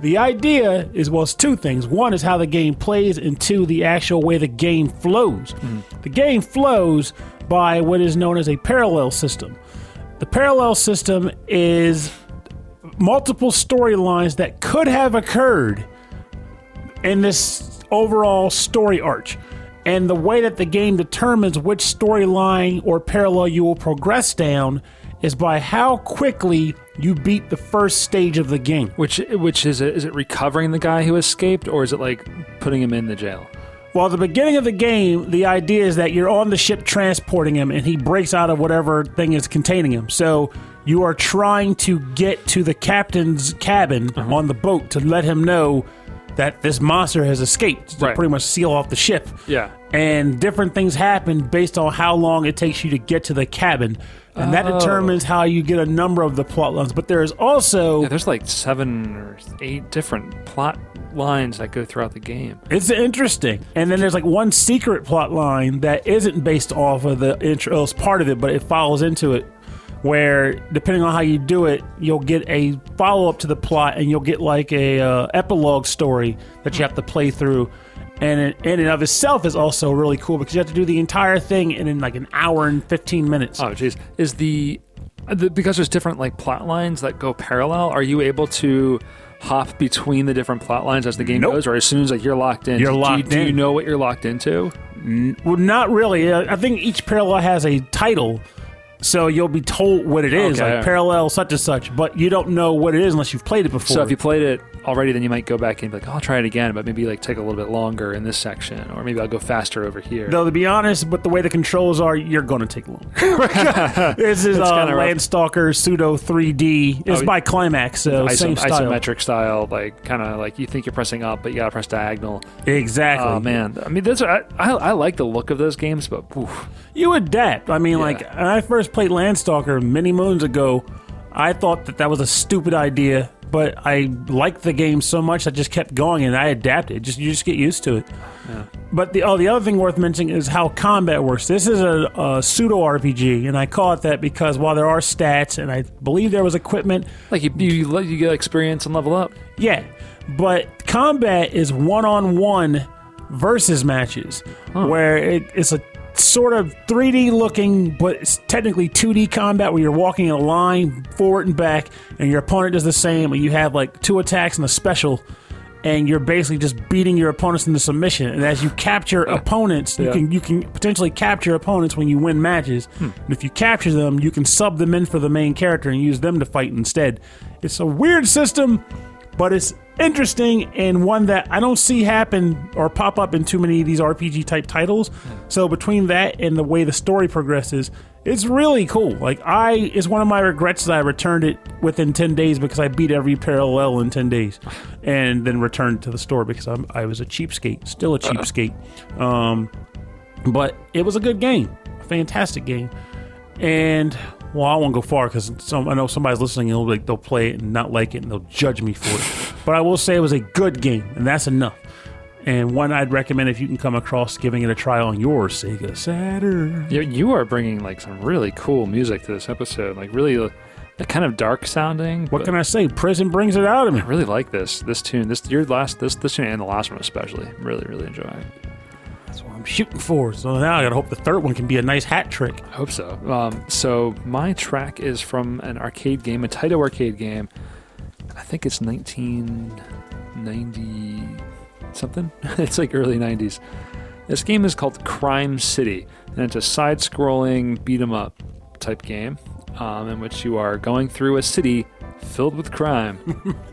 Speaker 2: The idea is well, it's two things. One is how the game plays, and two, the actual way the game flows. Mm-hmm. The game flows by what is known as a parallel system. The parallel system is multiple storylines that could have occurred in this overall story arch. And the way that the game determines which storyline or parallel you will progress down is by how quickly you beat the first stage of the game.
Speaker 3: Which which is it? Is it recovering the guy who escaped, or is it like putting him in the jail?
Speaker 2: Well, at the beginning of the game, the idea is that you're on the ship transporting him and he breaks out of whatever thing is containing him. So you are trying to get to the captain's cabin uh-huh. on the boat to let him know that this monster has escaped to
Speaker 3: Right.
Speaker 2: pretty much seal off the ship.
Speaker 3: Yeah.
Speaker 2: And different things happen based on how long it takes you to get to the cabin. And that
Speaker 3: Oh.
Speaker 2: determines how you get a number of the plot lines. But there is also
Speaker 3: Yeah, there's like seven or eight different plot lines that go throughout the game.
Speaker 2: It's interesting. And then there's like one secret plot line that isn't based off of the intro. It's part of it, but it follows into it. Where depending on how you do it, you'll get a follow up to the plot, and you'll get like a uh, epilogue story that you have to play through. And it, in and of itself is also really cool because you have to do the entire thing in, in like an hour and fifteen minutes.
Speaker 3: Oh, jeez. Is the, the because there's different like plot lines that go parallel? Are you able to hop between the different plot lines as the game
Speaker 2: Nope.
Speaker 3: goes, or as soon as like you're locked in?
Speaker 2: You're
Speaker 3: do you-
Speaker 2: locked
Speaker 3: Do you
Speaker 2: in.
Speaker 3: know what you're locked into?
Speaker 2: Well, not really. Uh, I think each parallel has a title, so you'll be told what it is,
Speaker 3: Okay.
Speaker 2: like parallel such and such. But you don't know what it is unless you've played it before.
Speaker 3: So if you played it already, then you might go back and be like, I'll try it again, but maybe like take a little bit longer in this section, or maybe I'll go faster over here.
Speaker 2: Though to be honest, but the way the controls are, you're going to take long. this is uh,
Speaker 3: kinda rough.
Speaker 2: Landstalker pseudo 3D. It's
Speaker 3: Oh,
Speaker 2: by Climax, so
Speaker 3: Iso-
Speaker 2: same style.
Speaker 3: isometric style, like kind of like you think you're pressing up, but you gotta press diagonal.
Speaker 2: Exactly.
Speaker 3: Oh man, I mean, those are, I, I I like the look of those games, but oof.
Speaker 2: You adapt. I mean, like when I first played Landstalker many moons ago, I thought that that was a stupid idea, but I liked the game so much I just kept going and I adapted. Just you just get used to it. But the oh, the other thing worth mentioning is how combat works. This is a, a pseudo RPG, and I call it that because while there are stats, and I believe there was equipment,
Speaker 3: like you you you, get experience and level up.
Speaker 2: yeah, but combat is one on one versus matches, where it, it's a sort of 3D looking, but it's technically 2D combat where you're walking in a line forward and back, and your opponent does the same, and you have like two attacks and a special. And you're basically just beating your opponents into submission. And as you capture opponents, you
Speaker 3: Yeah.
Speaker 2: can you can potentially capture opponents when you win matches. Hmm. And if you capture them, you can sub them in for the main character and use them to fight instead. It's a weird system, but it's interesting and one that I don't see happen or pop up in too many of these RPG type titles. So between that and the way the story progresses, it's really cool. Like I, it's one of my regrets that I returned it within ten days because I beat every parallel in ten days, and then returned to the store because I'm, I was a cheapskate, still a cheapskate. Um, but it was a good game, a fantastic game, and well, I won't go far because some I know somebody's listening and they'll, like, they'll play it and not like it and they'll judge me for it. but I will say it was a good game, and that's enough. And one I'd recommend if you can come across giving it a try on your Sega Saturn.
Speaker 3: You, you are bringing like some really cool music to this episode, like really uh, kind of dark sounding.
Speaker 2: What can I say? Prison brings it out of me.
Speaker 3: I really like this this tune. This your last this this tune and the last one especially. Really really enjoy it.
Speaker 2: I'm shooting for. So now I gotta hope the third one can be a nice hat trick.
Speaker 3: I hope so. Um, so my track is from an arcade game, a Taito arcade game. I think it's 1990 something. it's like early 90s. This game is called Crime City, and it's a side-scrolling beat 'em up type game um, in which you are going through a city filled with crime,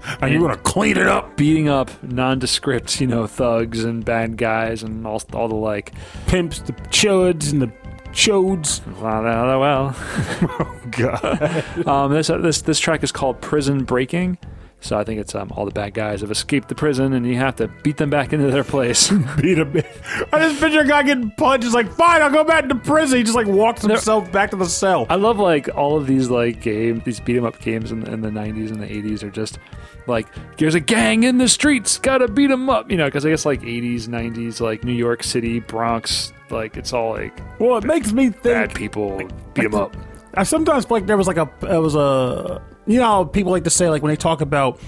Speaker 2: And you wanna clean it up?
Speaker 3: beating up nondescript, you know, thugs and bad guys and all, all the like.
Speaker 2: Pimps, the chodes, and the chodes.
Speaker 3: Well, well, well.
Speaker 2: God.
Speaker 3: Um, this, this this track is called Prison Breaking, So I think it's um, all the bad guys have escaped the prison, and you have to beat them back into their place.
Speaker 2: Beat him. I just picture a guy getting punched. He's like, fine, I'll go back to prison. He just like walks himself back to the cell.
Speaker 3: I love like all of these like games, these beat 'em up games in, in the '90s and the '80s are just like there's a gang in the streets, gotta beat 'em up, you know? Because I guess like '80s, '90s, like New York City, Bronx, like it's all like
Speaker 2: Well, it makes me think.
Speaker 3: bad people beat 'em up.
Speaker 2: I sometimes feel like there was like a it was a you know how people like to say like when they talk about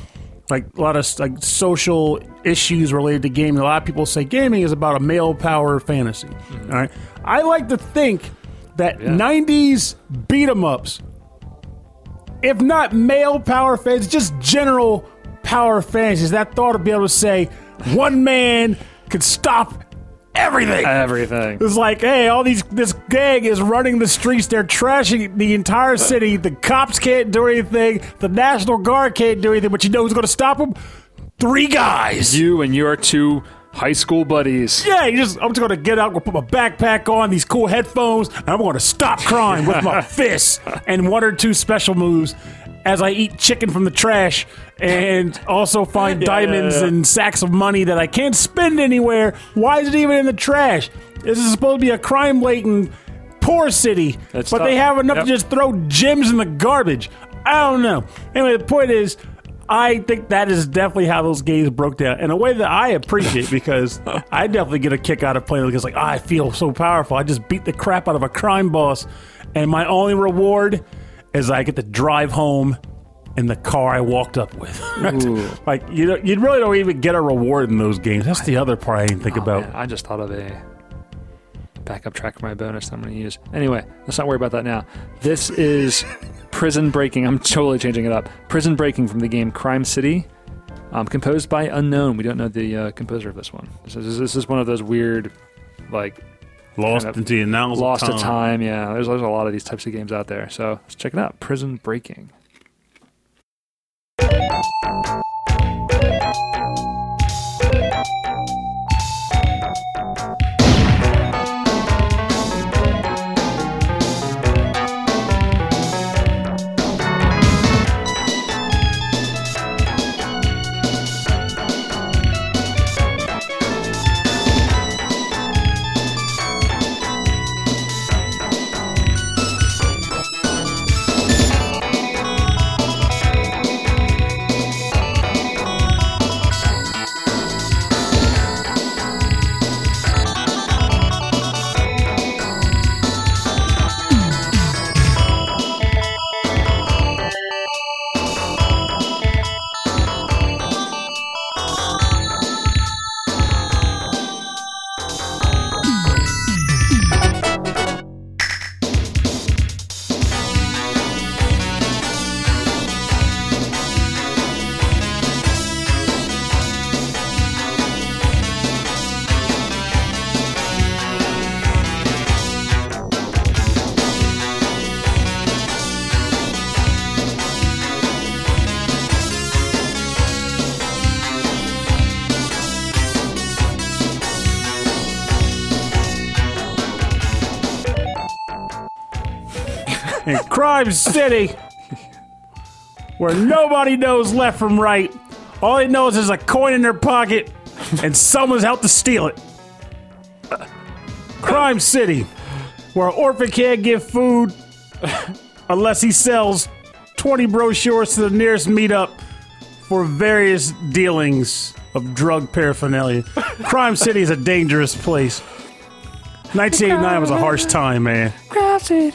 Speaker 2: like a lot of like social issues related to gaming. A lot of people say gaming is about a male power fantasy. Mm-hmm. All right, I like to think that
Speaker 3: Yeah.
Speaker 2: '90s beat 'em ups, if not male power fans, just general power fantasies. That thought to be able to say one man could stop everything.
Speaker 3: Everything.
Speaker 2: It's like, hey, all these this gang is running the streets. They're trashing the entire city. The cops can't do anything. The National Guard can't do anything. But you know who's going to stop them? Three guys.
Speaker 3: You and your two high school buddies.
Speaker 2: yeah, you just I'm just going to get out, go put my backpack on, these cool headphones, and I'm going to stop crime with my fists and one or two special moves as I eat chicken from the trash and also find
Speaker 3: Yeah,
Speaker 2: diamonds
Speaker 3: yeah, yeah.
Speaker 2: and sacks of money that I can't spend anywhere. Why is it even in the trash? This is supposed to be a crime laden poor city,
Speaker 3: That's
Speaker 2: but
Speaker 3: tough.
Speaker 2: they have enough
Speaker 3: Yep.
Speaker 2: to just throw gems in the garbage. I don't know. Anyway, the point is, I think that is definitely how those games broke down in a way that I appreciate because I definitely get a kick out of playing because like ah, I feel so powerful. I just beat the crap out of a crime boss, and my only reward is I get to drive home in the car I walked up with. Like you, don't, you really don't even get a reward in those games. That's the other part I didn't think
Speaker 3: Oh,
Speaker 2: about.
Speaker 3: man, I just thought of a backup track for my bonus I'm going to use. Anyway, let's not worry about that now. This is Prison Breaking. I'm totally changing it up. Prison Breaking from the game Crime City, um, composed by Unknown. We don't know the uh, composer of this one. This is, this is one of those weird, like,
Speaker 2: Lost
Speaker 3: kind of
Speaker 2: into the annals
Speaker 3: lost
Speaker 2: of
Speaker 3: to time. Yeah, there's, there's a lot of these types of games out there. So let's check it out. Prison Breaking.
Speaker 2: Crime City, where nobody knows left from right. All they know is there's a coin in their pocket, and someone's out to steal it. Crime City, where an orphan can't get food unless he sells 20 brochures to the nearest meetup for various dealings of drug paraphernalia. Crime City is a dangerous place. 1989 was a harsh time, man.
Speaker 3: City.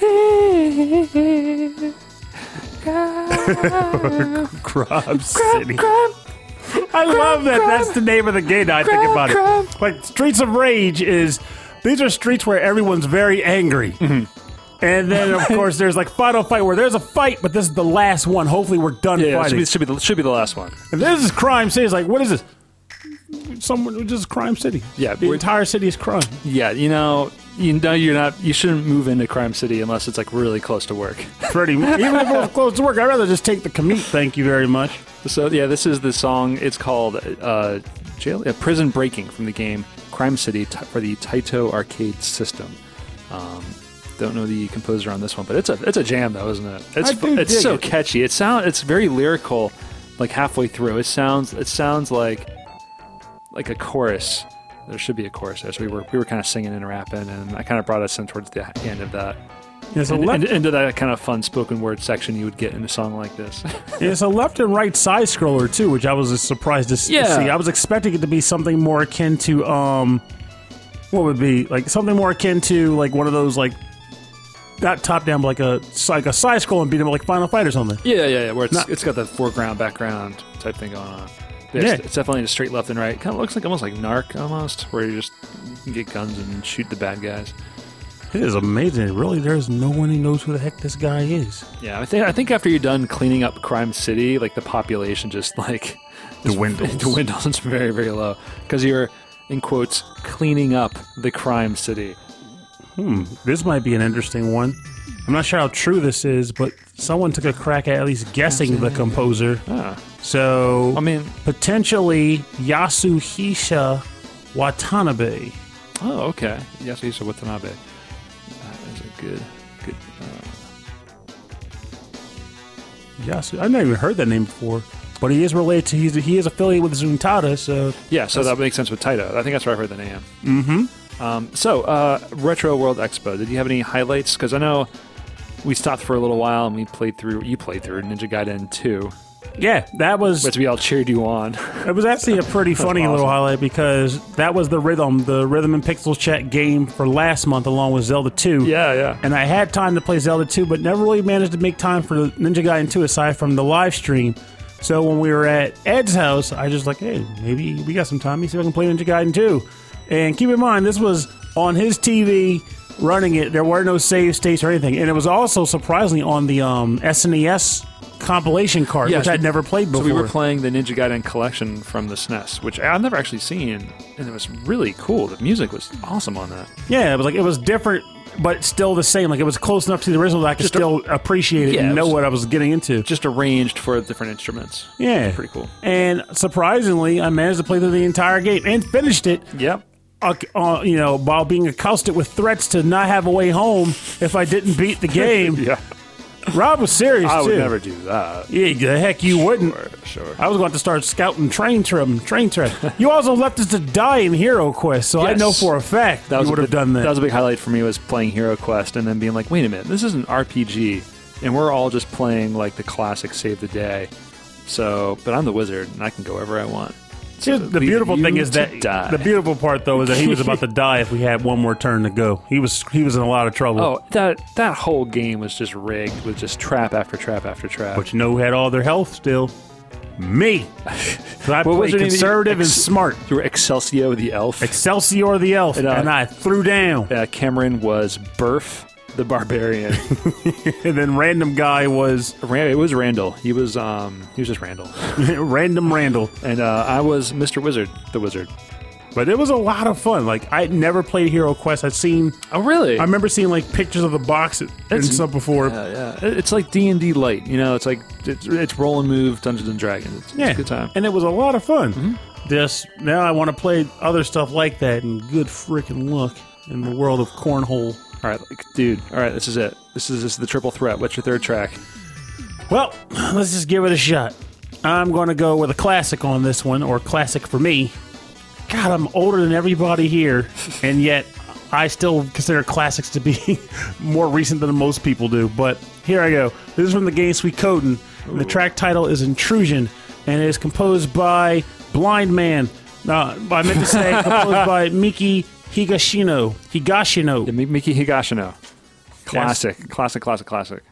Speaker 2: Crime City. I love that. That's the name of the game. Now I think about it. Like Streets of Rage is these are streets where everyone's very angry. Mm-hmm. And then of course there's like Final Fight where there's a fight, but this is the last one. Hopefully we're done
Speaker 3: Yeah, it should
Speaker 2: fighting.
Speaker 3: be, should, be the, should be the last one.
Speaker 2: and this is Crime City. It's like, what is this? Someone just Crime City.
Speaker 3: Yeah,
Speaker 2: The
Speaker 3: we're-
Speaker 2: entire city is crime.
Speaker 3: Yeah, you know, you know, you're not. You shouldn't move into Crime City unless it's like really close to work.
Speaker 2: Pretty even if it was close to work, I'd rather just take the commute, thank you very much.
Speaker 3: So yeah, this is the song. It's called uh, Jail, uh, Prison Breaking from the game Crime City t- for the Taito arcade system. Um, don't know the composer on this one, but it's a it's a jam though, isn't it? It's
Speaker 2: I do
Speaker 3: it's so
Speaker 2: it.
Speaker 3: catchy. It sound it's very lyrical, like halfway through. It sounds it sounds like like a chorus. There should be a chorus there. So we were we were kind of singing and rapping, and I kind of brought us in towards the end of that. And-
Speaker 2: left,
Speaker 3: and- into that kind of fun spoken word section you would get in a song like this.
Speaker 2: it's a left and right side scroller too, which I was surprised to
Speaker 3: Yeah.
Speaker 2: see. I was expecting it to be something more akin to um, what would be like something more akin to like one of those like not top down, but like a like a side scroll and beat 'em up like Final Fight or something.
Speaker 3: yeah, yeah, yeah. Where it's
Speaker 2: Not-
Speaker 3: it's got the foreground background type thing going on.
Speaker 2: Yeah.
Speaker 3: It's, it's definitely just straight left and right. Kind of looks like almost like Narc almost, where you just get guns and shoot the bad guys.
Speaker 2: It is amazing. Really, there's no one who knows who the heck this guy is.
Speaker 3: Yeah, I think I think after you're done cleaning up Crime City, like the population just like
Speaker 2: Dwindles.
Speaker 3: dwindles. It's very very low because you're in quotes cleaning up the crime city.
Speaker 2: Hmm, this might be an interesting one. I'm not sure how true this is, but someone took a crack at at least guessing the composer.
Speaker 3: Ah,
Speaker 2: So
Speaker 3: I mean,
Speaker 2: potentially Yasuhisa Watanabe.
Speaker 3: oh okay. Yasuhisa Watanabe. That is a good good. Uh,
Speaker 2: Yasu, I've never even heard that name before, but he is related to he's he is affiliated with Zuntata, So
Speaker 3: yeah, so that makes sense with Taito. I think that's where I heard the name.
Speaker 2: mm-hmm.
Speaker 3: Um, so, uh, Retro World Expo. Did you have any highlights? Because I know we stopped for a little while and we played through. You played through Ninja Gaiden 2,
Speaker 2: yeah, that was
Speaker 3: but we all cheered you on.
Speaker 2: it was actually a pretty funny little highlight because that was the rhythm the rhythm and pixels chat game for last month along with Zelda 2.
Speaker 3: yeah, yeah.
Speaker 2: and I had time to play Zelda 2, but never really managed to make time for Ninja Gaiden 2 aside from the live stream. So when we were at Ed's house, I just like, hey, maybe we got some time. Let me see if I can play Ninja Gaiden 2. And keep in mind, this was on his TV running it. There were no save states or anything, and it was also surprisingly on the um, SNES compilation card,
Speaker 3: Yeah,
Speaker 2: which I'd never played before.
Speaker 3: So we were playing the Ninja Gaiden collection from the SNES, which I've never actually seen, and it was really cool. The music was awesome on that.
Speaker 2: yeah, it was like it was different, but still the same. Like it was close enough to the original that I could
Speaker 3: Just a-
Speaker 2: still appreciate it
Speaker 3: Yeah,
Speaker 2: and
Speaker 3: it
Speaker 2: know
Speaker 3: was-
Speaker 2: what I was getting into.
Speaker 3: Just arranged for different instruments.
Speaker 2: Yeah,
Speaker 3: Pretty cool.
Speaker 2: And surprisingly, I managed to play through the entire game and finished it.
Speaker 3: Yep.
Speaker 2: Uh, uh, you know, while being accosted with threats to not have a way home if I didn't beat the game.
Speaker 3: Yeah.
Speaker 2: Rob was serious
Speaker 3: I
Speaker 2: too.
Speaker 3: would never do that.
Speaker 2: Yeah, the heck you wouldn't.
Speaker 3: Sure. sure.
Speaker 2: I was going to start scouting train trim, train trim. you also left us to die in Hero Quest, so I know for a fact
Speaker 3: That was
Speaker 2: you would
Speaker 3: a
Speaker 2: have
Speaker 3: big-
Speaker 2: done that.
Speaker 3: That was a big highlight for me was playing Hero Quest and then being like, wait a minute, this is an RPG, and we're all just playing like the classic save the day. So, but I'm the wizard and I can go wherever I want.
Speaker 2: See, the beautiful
Speaker 3: leave
Speaker 2: thing is that
Speaker 3: die.
Speaker 2: the beautiful part though is that he was about to die if we had one more turn to go. He was he was in a lot of trouble.
Speaker 3: Oh, that that whole game was just rigged with just trap after trap after trap.
Speaker 2: But you know who had all their health still? Me. 'Cause I
Speaker 3: What was
Speaker 2: played
Speaker 3: your name?
Speaker 2: conservative and smart.
Speaker 3: you were Excelsior the elf.
Speaker 2: Excelsior the elf,
Speaker 3: And, uh,
Speaker 2: and I threw down.
Speaker 3: uh, Cameron was Burf the barbarian.
Speaker 2: And then random guy was
Speaker 3: Ran- it was Randall. He was um he was just Randall.
Speaker 2: random Randall.
Speaker 3: And uh, I was Mr. Wizard, the wizard.
Speaker 2: But it was a lot of fun. Like I never played Hero Quest. I'd seen
Speaker 3: Oh really?
Speaker 2: I remember seeing like pictures of the box and stuff before.
Speaker 3: Yeah, yeah. It- It's like D and D light. You know, it's like it's, it's roll and move Dungeons and Dragons. It's,
Speaker 2: yeah,
Speaker 3: it's a good time. Mm-hmm.
Speaker 2: And it was a lot of fun. Just now I want to play other stuff like that and good freaking luck in the world of cornhole.
Speaker 3: All right, like, dude. All right, this is it. This is this is the triple threat. What's your third track?
Speaker 2: Well, let's just give it a shot. I'm going to go with a classic on this one, or classic for me. God, I'm older than everybody here, and yet I still consider classics to be more recent than most people do. But here I go. This is from the game Suikoden. And the track title is Intrusion, and it is composed by Blind Man. Uh, I meant to say composed by Miki Higashino. Higashino.
Speaker 3: Yeah, Miki Higashino. Classic, yes. classic, classic,
Speaker 2: classic.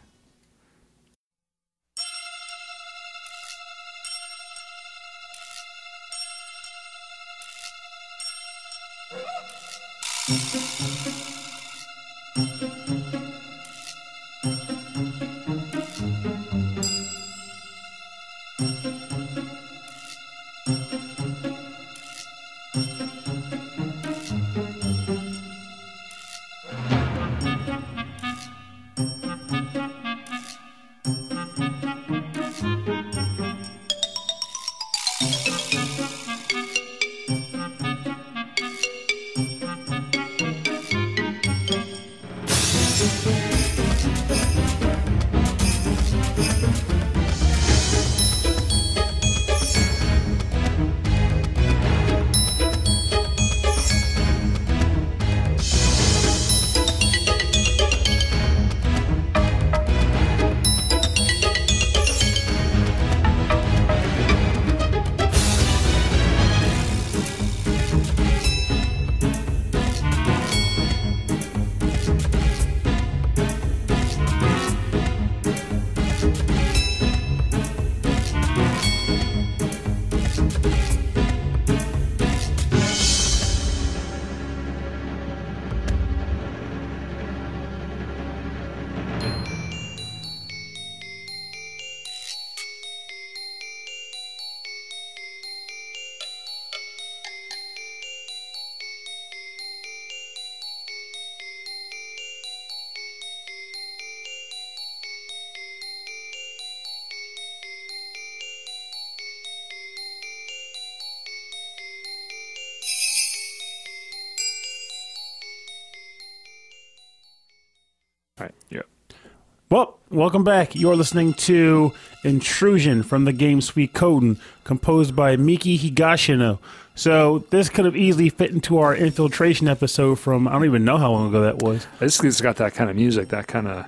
Speaker 2: Welcome back. You're listening to Intrusion from the game Suikoden, composed by Miki Higashino. So this could have easily fit into our infiltration episode from I don't even know how long ago that was.
Speaker 3: This it's got that kind of music, that kind of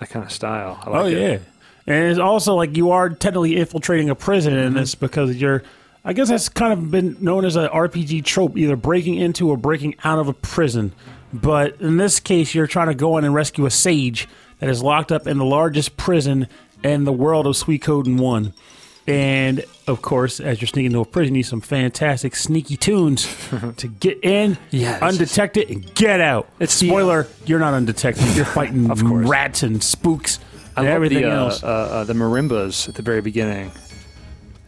Speaker 3: that kind of style. I like
Speaker 2: Oh
Speaker 3: it.
Speaker 2: yeah, and it's also like you are technically infiltrating a prison in this mm-hmm. because you're. I guess that's kind of been known as an RPG trope, either breaking into or breaking out of a prison. But in this case, you're trying to go in and rescue a sage that is locked up in the largest prison in the world of Suikoden One. And of course, as you're sneaking into a prison, you need some fantastic sneaky tunes to get in,
Speaker 3: Yes.
Speaker 2: undetected, and get out.
Speaker 3: It's the-
Speaker 2: Spoiler: you're not undetected. You're fighting
Speaker 3: Of course.
Speaker 2: rats and spooks
Speaker 3: I
Speaker 2: and
Speaker 3: love
Speaker 2: everything
Speaker 3: the, uh,
Speaker 2: else.
Speaker 3: Uh, uh, the marimbas at the very beginning.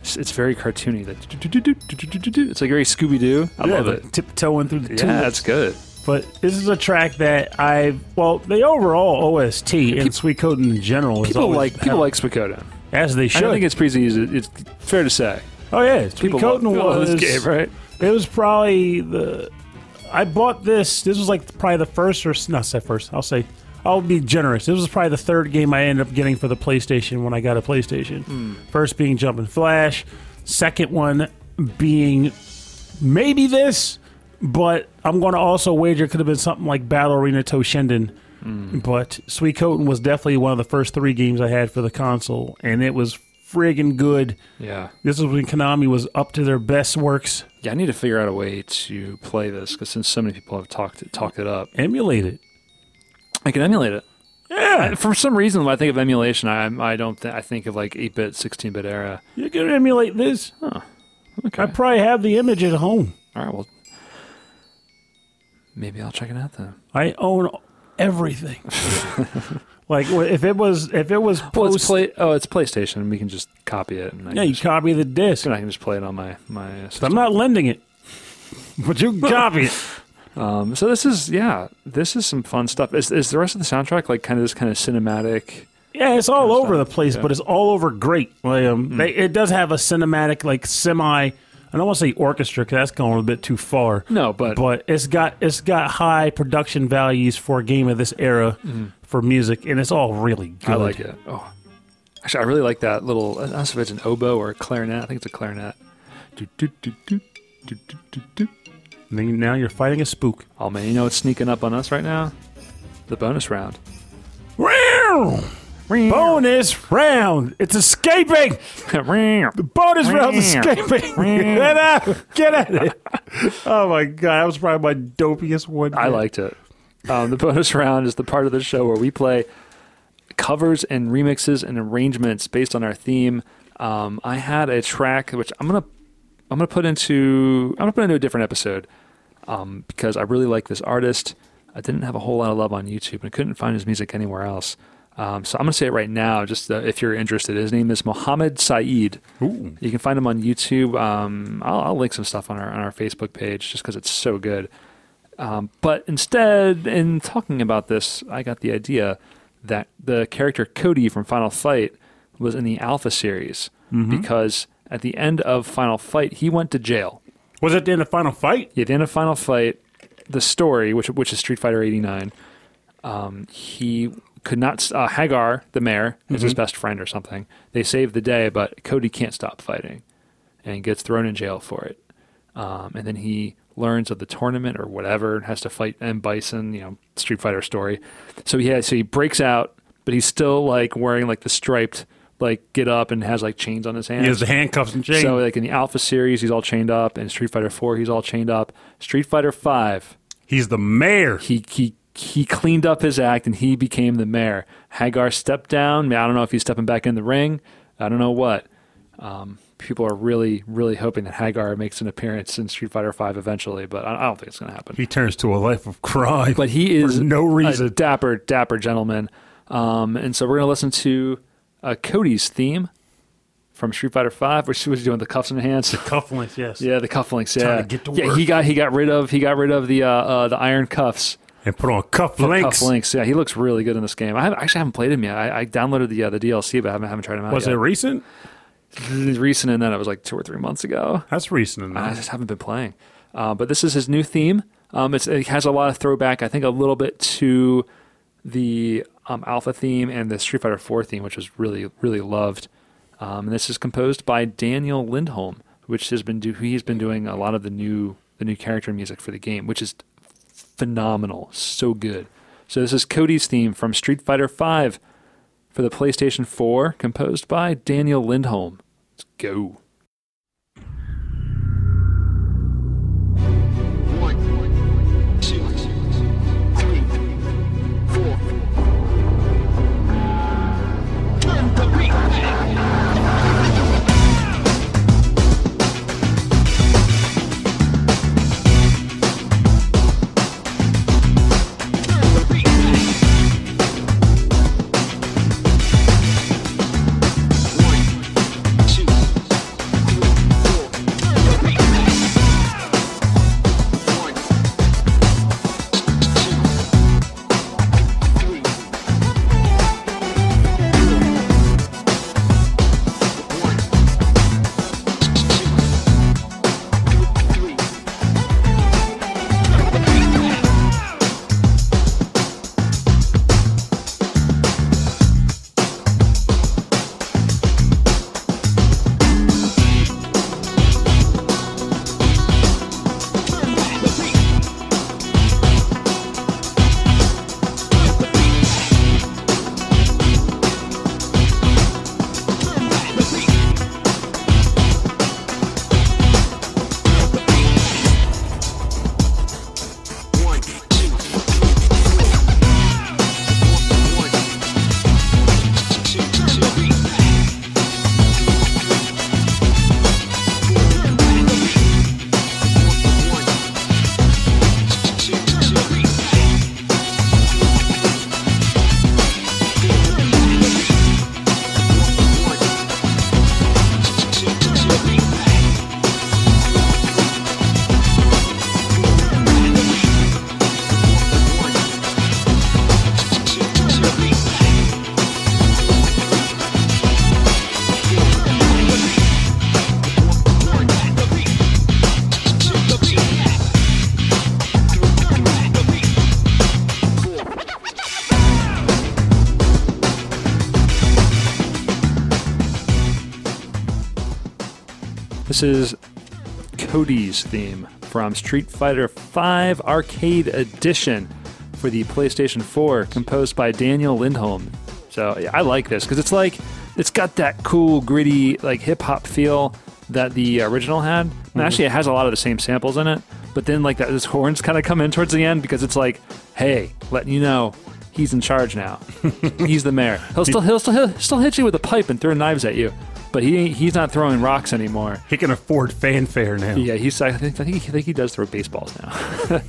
Speaker 3: It's, it's very cartoony. Like, it's like very Scooby Doo. I love it.
Speaker 2: Tiptoeing through the
Speaker 3: Yeah, that's good.
Speaker 2: But this is a track that I well, the overall OST and Suikoden in general is
Speaker 3: People
Speaker 2: always
Speaker 3: like people like Suikoden.
Speaker 2: as they
Speaker 3: I
Speaker 2: should.
Speaker 3: don't think it's pretty easy. It's fair to say.
Speaker 2: oh yeah, Sweet
Speaker 3: People
Speaker 2: Code
Speaker 3: love, people love
Speaker 2: was
Speaker 3: this game, right?
Speaker 2: it was probably the I bought this. This was like probably the first or not say first. I'll say I'll be generous. This was probably the third game I ended up getting for the PlayStation when I got a PlayStation.
Speaker 3: Hmm.
Speaker 2: First being Jumping Flash, second one being maybe this, but I'm going to also wager it could have been something like Battle Arena Toshinden. Hmm. But Suikoden was definitely one of the first three games I had for the console, and it was friggin' good.
Speaker 3: Yeah.
Speaker 2: This is when Konami was up to their best works.
Speaker 3: Yeah, I need to figure out a way to play this because since so many people have talked it, talked it up,
Speaker 2: Emulate it.
Speaker 3: I can emulate it.
Speaker 2: Yeah,
Speaker 3: For some reason, when I think of emulation, I I don't th- I think of like eight bit, sixteen bit era.
Speaker 2: you can emulate this. Huh.
Speaker 3: Okay.
Speaker 2: I probably have the image at home.
Speaker 3: All right. Well, maybe I'll check it out then.
Speaker 2: I own everything. like if it was if it was
Speaker 3: Well, it's play. Oh, it's PlayStation. We can just copy it, and I,
Speaker 2: yeah, you
Speaker 3: just,
Speaker 2: copy the disc.
Speaker 3: and I can just play it on my my. System.
Speaker 2: I'm not lending it, but you can copy it.
Speaker 3: Um, so this is yeah, this is some fun stuff. Is is the rest of the soundtrack like kind of this kind of cinematic?
Speaker 2: Yeah, it's all over the place,
Speaker 3: yeah.
Speaker 2: But it's all over great. Like, um, they, it does have a cinematic, like semi. I don't want to say orchestra because that's going a bit too far.
Speaker 3: No, but,
Speaker 2: but it's got it's got high production values for a game of this era for music, and it's all really good.
Speaker 3: Mm-hmm. I like it. Oh, actually, I really like that little. I don't know if it's an oboe or a clarinet. I think it's a clarinet. Do, do, do, do, do, do, do, do.
Speaker 2: And then now you're fighting a spook.
Speaker 3: Oh man, you know what's sneaking up on us right now? The bonus round.
Speaker 2: Bonus round! It's escaping. The bonus round's escaping. Get out! Get at it! Oh my god, that was probably my dopiest one.
Speaker 3: I
Speaker 2: yet.
Speaker 3: liked it. Um, the bonus round is the part of the show where we play covers and remixes and arrangements based on our theme. Um, I had a track which I'm gonna I'm gonna put into I'm gonna put into a different episode um, because I really like this artist. I didn't have a whole lot of love on YouTube and I couldn't find his music anywhere else. Um, so I'm gonna say it right now, just uh, if you're interested. His name is Mohammed Saeed.
Speaker 2: Ooh.
Speaker 3: You can find him on YouTube. Um, I'll, I'll link some stuff on our on our Facebook page just because it's so good. Um, but instead, in talking about this, I got the idea that the character Cody from Final Fight was in the Alpha series because at the end of Final Fight, he went to jail.
Speaker 2: Was it the end of final fight?
Speaker 3: Yeah, the end of Final Fight, the story, which which is Street Fighter '89, um, he could not. Uh, Haggar, the mayor, is his best friend or something. They save the day, but Cody can't stop fighting, and gets thrown in jail for it. Um, and then he learns of the tournament or whatever, and has to fight M Bison. You know, Street Fighter story. So he has, so he breaks out, but he's still like wearing like the striped like get up and has like chains on his hands.
Speaker 2: He has the handcuffs and chains.
Speaker 3: So like in the Alpha series, he's all chained up. In Street Fighter Four, he's all chained up. Street Fighter Five,
Speaker 2: He's the mayor.
Speaker 3: he he he cleaned up his act and he became the mayor. Haggar stepped down. I don't know if he's stepping back in the ring. I don't know what. Um, people are really really hoping that Haggar makes an appearance in Street Fighter Five eventually, but I I don't think it's going to happen.
Speaker 2: He turns to a life of crime.
Speaker 3: But he is
Speaker 2: For no
Speaker 3: a
Speaker 2: reason.
Speaker 3: dapper dapper gentleman. Um, and so we're going to listen to uh, Cody's theme from Street Fighter Five, which was doing the cuffs in the hands.
Speaker 2: The cufflinks, yes.
Speaker 3: Yeah, the cufflinks.
Speaker 2: Trying
Speaker 3: Yeah,
Speaker 2: to get to
Speaker 3: yeah.
Speaker 2: work.
Speaker 3: He got he got rid of he got rid of the uh, uh, the iron cuffs.
Speaker 2: And put on cufflinks.
Speaker 3: Cufflinks. Yeah, he looks really good in this game. I have, actually haven't played him yet. I, I downloaded the uh, the DLC, but I haven't, haven't tried him out
Speaker 2: Was it
Speaker 3: yet.
Speaker 2: recent?
Speaker 3: it recent? And then it was like two or three months ago.
Speaker 2: That's recent
Speaker 3: I just haven't been playing. Uh, but this is his new theme. Um, it's, it has a lot of throwback. I think a little bit to the um, Alpha theme and the Street Fighter 4 theme, which was really really loved. Um, and this is composed by Daniel Lindholm, which has been do- he's been doing a lot of the new the new character music for the game, which is phenomenal, so good. So this is Cody's theme from Street Fighter V for the PlayStation 4, composed by Daniel Lindholm. Let's go. This is Cody's theme from Street Fighter V Arcade Edition for the PlayStation 4, composed by Daniel Lindholm. So yeah, I like this because it's like it's got that cool, gritty, like hip hop feel that the original had. And mm-hmm. actually, it has a lot of the same samples in it. But then, like that, horns kind of come in towards the end because it's like, hey, letting you know he's in charge now. he's the mayor. He'll still he'll still he'll still hit you with a pipe and throw knives at you. But he he's not throwing rocks anymore.
Speaker 2: He can afford fanfare now.
Speaker 3: Yeah, he's. I think I think, I think he does throw baseballs now.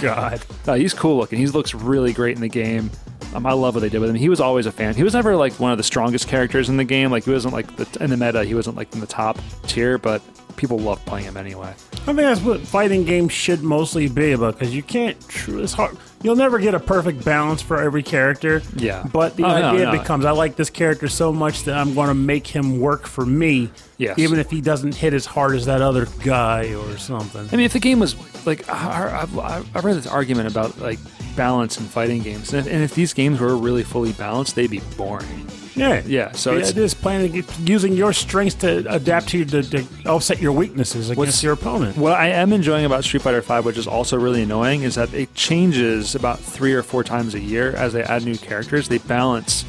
Speaker 2: God.
Speaker 3: Uh, he's cool looking. He looks really great in the game. Um, I love what they did with him. He was always a fan. He was never like one of the strongest characters in the game. Like he wasn't like the, in the meta. He wasn't like in the top tier, but people love playing him anyway.
Speaker 2: I think that's what fighting games should mostly be about because you can't. It's hard. You'll never get a perfect balance for every character.
Speaker 3: Yeah.
Speaker 2: But the
Speaker 3: Oh,
Speaker 2: idea
Speaker 3: no.
Speaker 2: becomes I like this character so much that I'm going to make him work for me.
Speaker 3: Yes.
Speaker 2: Even if he doesn't hit as hard as that other guy or something.
Speaker 3: I mean, if the game was like, I, I, I- I've read this argument about like balance in fighting games, and if, and if these games were really fully balanced, they'd be boring.
Speaker 2: Yeah.
Speaker 3: Yeah, so
Speaker 2: Yeah,
Speaker 3: it's-
Speaker 2: it is playing using your strengths to adapt to, to, to offset your weaknesses against your opponent.
Speaker 3: What I am enjoying about Street Fighter V, which is also really annoying, is that it changes about three or four times a year as they add new characters. They balance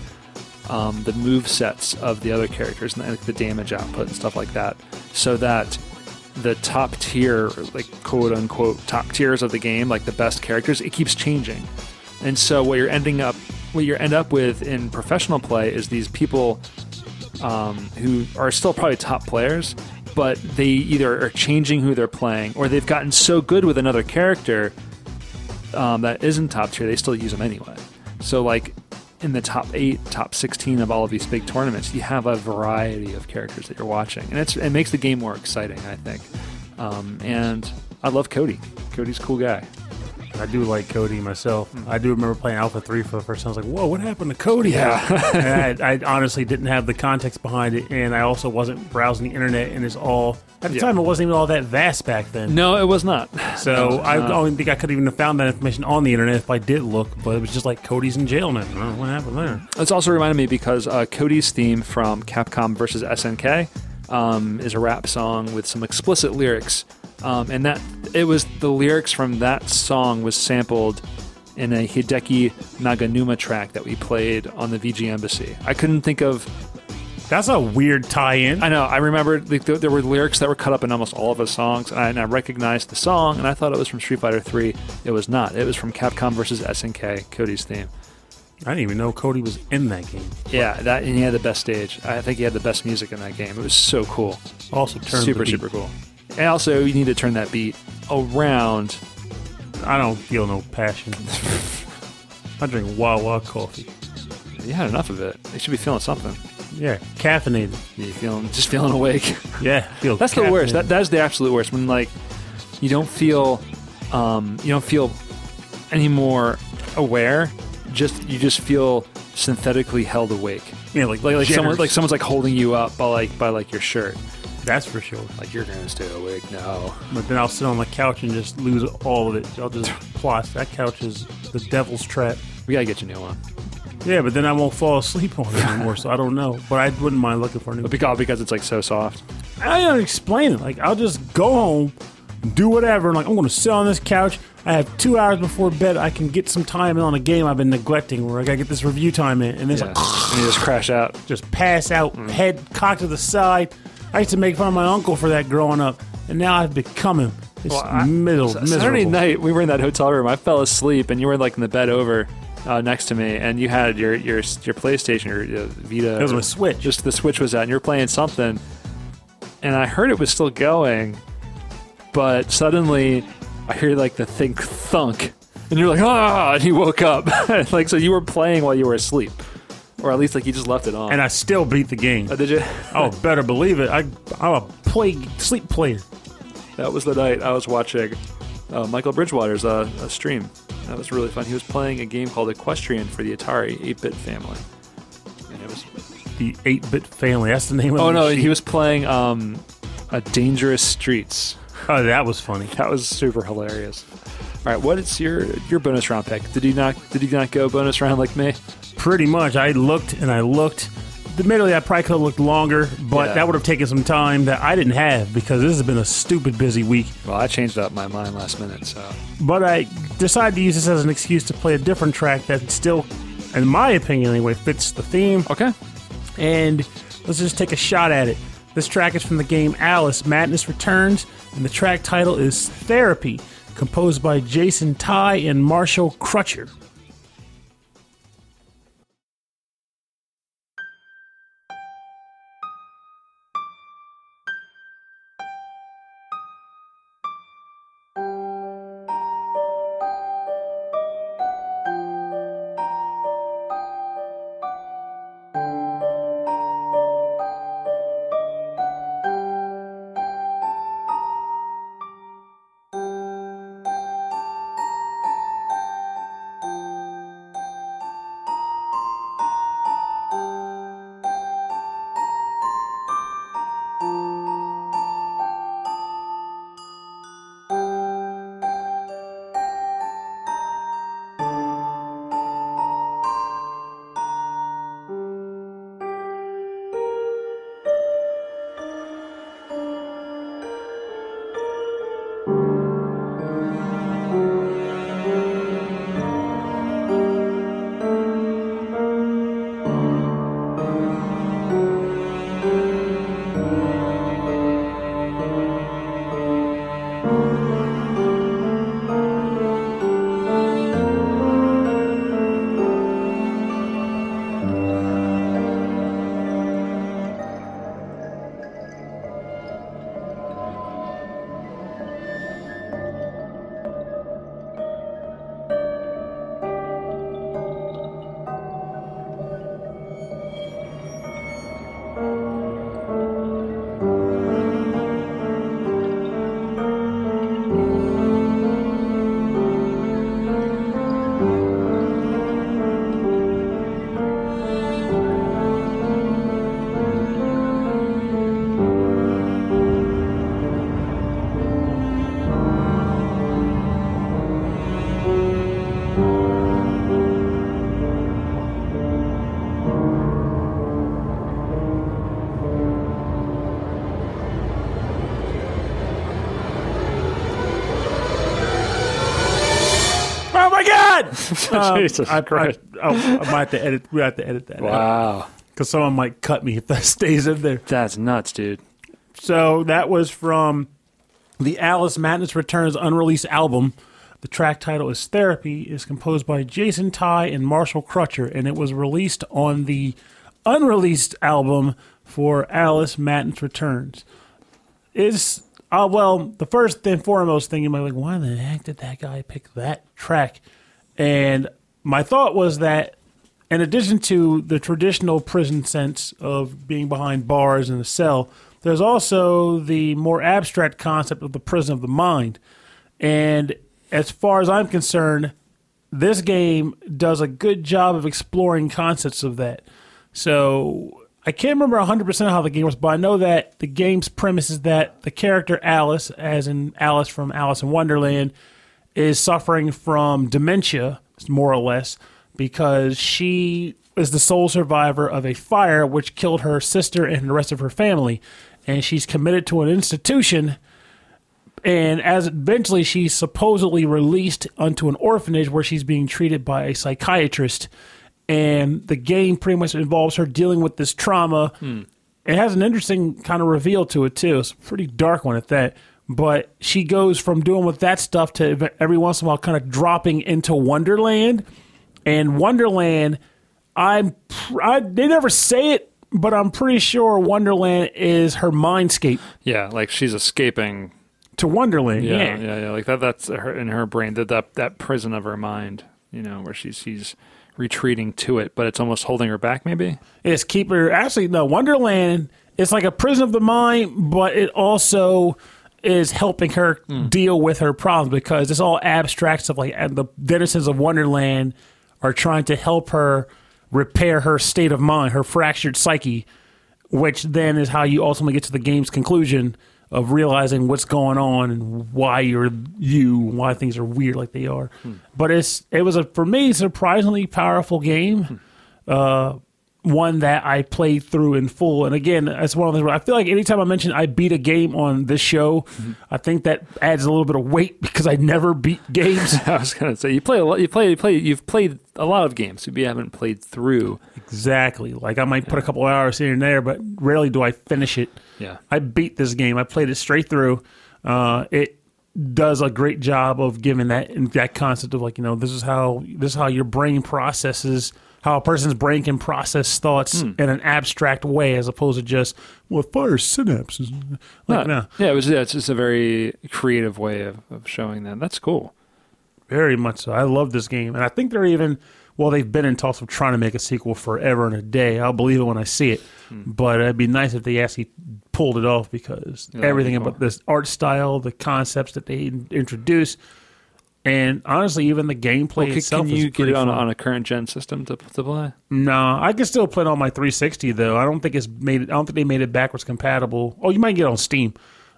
Speaker 3: um, the move sets of the other characters and like, the damage output and stuff like that, so that the top tier, like quote unquote top tiers of the game, like the best characters, it keeps changing. And so what you're ending up, what you end up with in professional play is these people um, who are still probably top players, but they either are changing who they're playing or they've gotten so good with another character um, that isn't top tier, they still use them anyway. So, like in the top eight, top 16 of all of these big tournaments, you have a variety of characters that you're watching, and it makes the game more exciting, I think. Um, and I love Cody. Cody's a cool guy.
Speaker 2: I do like Cody myself.
Speaker 3: Hmm.
Speaker 2: I do remember playing Alpha 3 for the first time. I was like, whoa, what happened to Cody?
Speaker 3: Yeah.
Speaker 2: I, I honestly didn't have the context behind it, and I also wasn't browsing the internet, and it's all. At the
Speaker 3: Yeah.
Speaker 2: time, it wasn't even all that vast back then.
Speaker 3: No, it was not.
Speaker 2: So I
Speaker 3: no.
Speaker 2: don't think I could even have found that information on the internet if I did look, but it was just like Cody's in jail now. I what happened there.
Speaker 3: It's also reminded me because uh, Cody's theme from Capcom versus SNK um, is a rap song with some explicit lyrics, um, and that it was the lyrics from that song was sampled in a Hideki Naganuma track that we played on the VG Embassy. I couldn't think of.
Speaker 2: That's a weird tie-in.
Speaker 3: I know. I remember like, there, there were lyrics that were cut up in almost all of his songs, and I, and I recognized the song, and I thought it was from Street Fighter Three. It was not. It was from Capcom versus SNK. Cody's theme.
Speaker 2: I didn't even know Cody was in that game.
Speaker 3: Yeah, that and he had the best stage. I think he had the best music in that game. It was so cool,
Speaker 2: Also, turned
Speaker 3: super
Speaker 2: the beat.
Speaker 3: super cool. And also, you need to turn that beat around.
Speaker 2: I don't feel no passion. I drink Wawa coffee.
Speaker 3: You had enough of it. You should be feeling something.
Speaker 2: Yeah, caffeinated.
Speaker 3: You feeling just feeling awake.
Speaker 2: Yeah, feel
Speaker 3: That's the worst. That that's the absolute worst. When like you don't feel, um, you don't feel any more aware. Just you just feel synthetically held awake.
Speaker 2: yeah, like
Speaker 3: Like like someone like someone's like holding you up by like by like your shirt.
Speaker 2: that's for sure.
Speaker 3: Like you're gonna stay awake now.
Speaker 2: But then I'll sit on the couch and just lose all of it. I'll just plot. That couch is the devil's trap.
Speaker 3: We gotta get you a new one.
Speaker 2: Yeah, but then I won't fall asleep on it anymore, so I don't know. But I wouldn't mind looking for a new.
Speaker 3: But because because it's like so soft.
Speaker 2: I don't explain it. Like I'll just go home, do whatever. And like I'm going to sit on this couch. I have two hours before bed. I can get some time in on a game I've been neglecting, where I gotta get this review time in, and then it's
Speaker 3: Yeah.
Speaker 2: like
Speaker 3: and you just crash out.
Speaker 2: just pass out,
Speaker 3: Mm.
Speaker 2: head cocked to the side. I used to make fun of my uncle for that growing up, and now I've become him. It's
Speaker 3: Well, I-
Speaker 2: middle,
Speaker 3: Saturday
Speaker 2: miserable.
Speaker 3: night, we were in that hotel room. I fell asleep, and you were like in the bed over uh, next to me, and you had your your your PlayStation, your Vita.
Speaker 2: That was my Switch.
Speaker 3: Just the Switch was out, and you were playing something, and I heard it was still going, but suddenly I hear like the thing thunk, and you're like ah, and you woke up, like so you were playing while you were asleep, or at least like you just left it on.
Speaker 2: and I still beat the game.
Speaker 3: Oh, did you?
Speaker 2: Oh, better believe it. I, I'm a play sleep player.
Speaker 3: That was the night I was watching uh, Michael Bridgewater's uh, a stream. That was really fun. He was playing a game called Equestrian for the Atari 8-bit family. And it was.
Speaker 2: The 8-bit family. That's the name of
Speaker 3: it.
Speaker 2: Oh
Speaker 3: no,
Speaker 2: sheet.
Speaker 3: he was playing um, a Dangerous Streets.
Speaker 2: Oh, that was funny.
Speaker 3: That was super hilarious. All right, what is your your bonus round pick? Did you not did you not go bonus round like me?
Speaker 2: Pretty much. I looked and I looked. Admittedly, I probably could have looked longer, but
Speaker 3: Yeah.
Speaker 2: that would have taken some time that I didn't have because this has been a stupid busy week.
Speaker 3: Well, I changed up my mind last minute, so
Speaker 2: But I decided to use this as an excuse to play a different track that still, in my opinion anyway, fits the theme.
Speaker 3: okay.
Speaker 2: And let's just take a shot at it. This track is from the game Alice Madness Returns, and the track title is Therapy, composed by Jason Tai and Marshall Crutcher. Um,
Speaker 3: Jesus
Speaker 2: I, I,
Speaker 3: Christ.
Speaker 2: I, I might have to edit. We have to edit that.
Speaker 3: Wow.
Speaker 2: Because someone might cut me if that stays in there.
Speaker 3: That's nuts, dude.
Speaker 2: So that was from the Alice Madness Returns unreleased album. The track title is Therapy, is composed by Jason Tai and Marshall Crutcher, and it was released on the unreleased album for Alice Madness Returns. Is uh, well, the first and foremost thing you might be like, why the heck did that guy pick that track? And my thought was that in addition to the traditional prison sense of being behind bars in a cell, there's also the more abstract concept of the prison of the mind. And as far as I'm concerned, this game does a good job of exploring concepts of that. So I can't remember 100% how the game was, but I know that the game's premise is that the character Alice, as in Alice from Alice in Wonderland, is suffering from dementia, more or less, because she is the sole survivor of a fire which killed her sister and the rest of her family. And she's committed to an institution and as eventually she's supposedly released onto an orphanage where she's being treated by a psychiatrist. And the game pretty much involves her dealing with this trauma. Hmm. It has an interesting kind of reveal to it too. It's a pretty dark one at that but she goes from doing with that stuff to every once in a while kind of dropping into wonderland and wonderland i'm I, they never say it but i'm pretty sure wonderland is her mindscape
Speaker 3: Yeah, like she's escaping.
Speaker 2: to wonderland
Speaker 3: Yeah,
Speaker 2: yeah,
Speaker 3: yeah, yeah. Like that. That's her in her brain. That that that prison of her mind. You know, where she's she's retreating to it, but it's almost holding her back. Maybe.
Speaker 2: It's keep her actually no wonderland it's like a prison of the mind but it also is helping her hmm. deal with her problems because it's all abstract stuff like and the denizens of wonderland are trying to help her repair her state of mind her fractured psyche which then is how you ultimately get to the game's conclusion of realizing what's going on and why you're you, why things are weird like they are. Hmm. But it's it was a for me surprisingly powerful game. Hmm. Uh, one that I played through in full. And again, that's one of those where I feel like anytime I mention I beat a game on this show, I think that adds a little bit of weight because I never beat games.
Speaker 3: I was gonna say you play a lot. You play. You play. You've played a lot of games. You haven't played through.
Speaker 2: exactly. Like I might put a couple hours here and there, but rarely do I finish it.
Speaker 3: Yeah.
Speaker 2: I beat this game. I played it straight through. Uh, it does a great job of giving that that concept of like you know this is how this is how your brain processes how a person's brain can process thoughts
Speaker 3: Hmm.
Speaker 2: in an abstract way as opposed to just well it fires synapses like no
Speaker 3: Yeah, it was. Yeah, it's just a very creative way of, of showing that. That's cool.
Speaker 2: very much so I love this game and I think they're even well they've been in talks of trying to make a sequel forever and a day I'll believe it when I see it
Speaker 3: Hmm.
Speaker 2: but it'd be nice if they actually pulled it off because
Speaker 3: be
Speaker 2: everything
Speaker 3: cool.
Speaker 2: about this art style the concepts that they introduce and honestly even the gameplay
Speaker 3: Well, can,
Speaker 2: itself
Speaker 3: can
Speaker 2: is
Speaker 3: you get it on, on a current gen system to, to play?
Speaker 2: No, I can still play it on my 360 though. I don't think it's made. I don't think they made it backwards compatible. Oh, you might get it on Steam.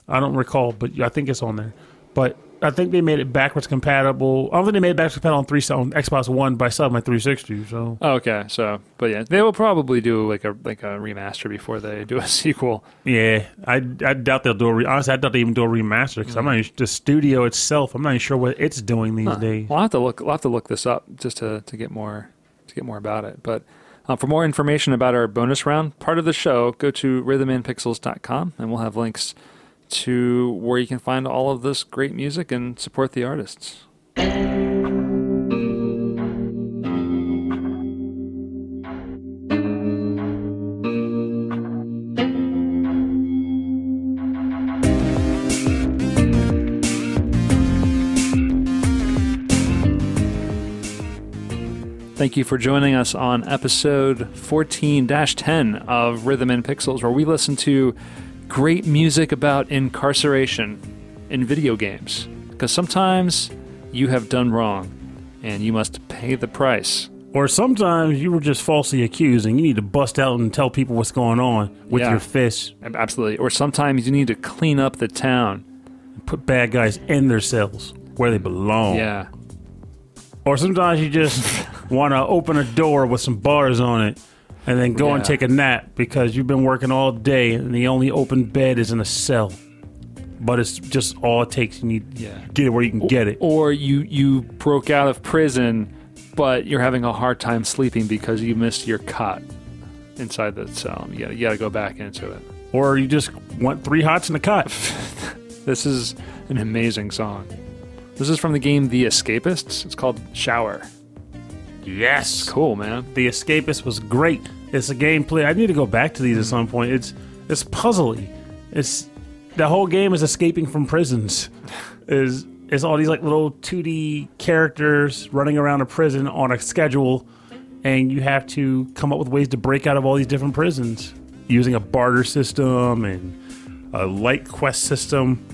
Speaker 2: I don't recall, but I think it's on there. But I think they made it backwards compatible. I don't think they made it backwards compatible on three on Xbox One, by selling my 360. So
Speaker 3: Oh, okay. So, but yeah, they will probably do like a like a remaster before they do a sequel.
Speaker 2: yeah, I, I doubt they'll do a. Re- honestly, I doubt they even do a remaster because I'm not even, the studio itself. I'm not even sure what it's doing these days.
Speaker 3: Well, I'll have to look. I'll have to look this up just to, to get more to get more about it. But uh, for more information about our bonus round part of the show, go to rhythmandpixels.com and we'll have links to where you can find all of this great music and support the artists. Thank you for joining us on episode 14 10 of Rhythm and Pixels, where we listen to great music about incarceration in video games. Because sometimes you have done wrong and you must pay the price.
Speaker 2: Or sometimes you were just falsely accused and you need to bust out and tell people what's going on with
Speaker 3: Yeah.
Speaker 2: your fists.
Speaker 3: Absolutely. Or sometimes you need to clean up the town.
Speaker 2: And put bad guys in their cells where they belong.
Speaker 3: Yeah.
Speaker 2: Or sometimes you just want to open a door with some bars on it and then go and take a nap because you've been working all day and the only open bed is in a cell. but it's just all it takes. You need
Speaker 3: Yeah.
Speaker 2: get it where you can get it.
Speaker 3: Or you you broke out of prison, but you're having a hard time sleeping because you missed your cot inside the cell. You got you got to go back into it.
Speaker 2: Or you just want three hots in the cut.
Speaker 3: This is an amazing song. This is from the game The Escapists. It's called Shower.
Speaker 2: Yes.
Speaker 3: Cool, man.
Speaker 2: The Escapist was great. It's a gameplay. I need to go back to these at some point. It's it's puzzly. It's the whole game is escaping from prisons. Is is all these like little 2D characters running around a prison on a schedule, and you have to come up with ways to break out of all these different prisons using a barter system and a light quest system.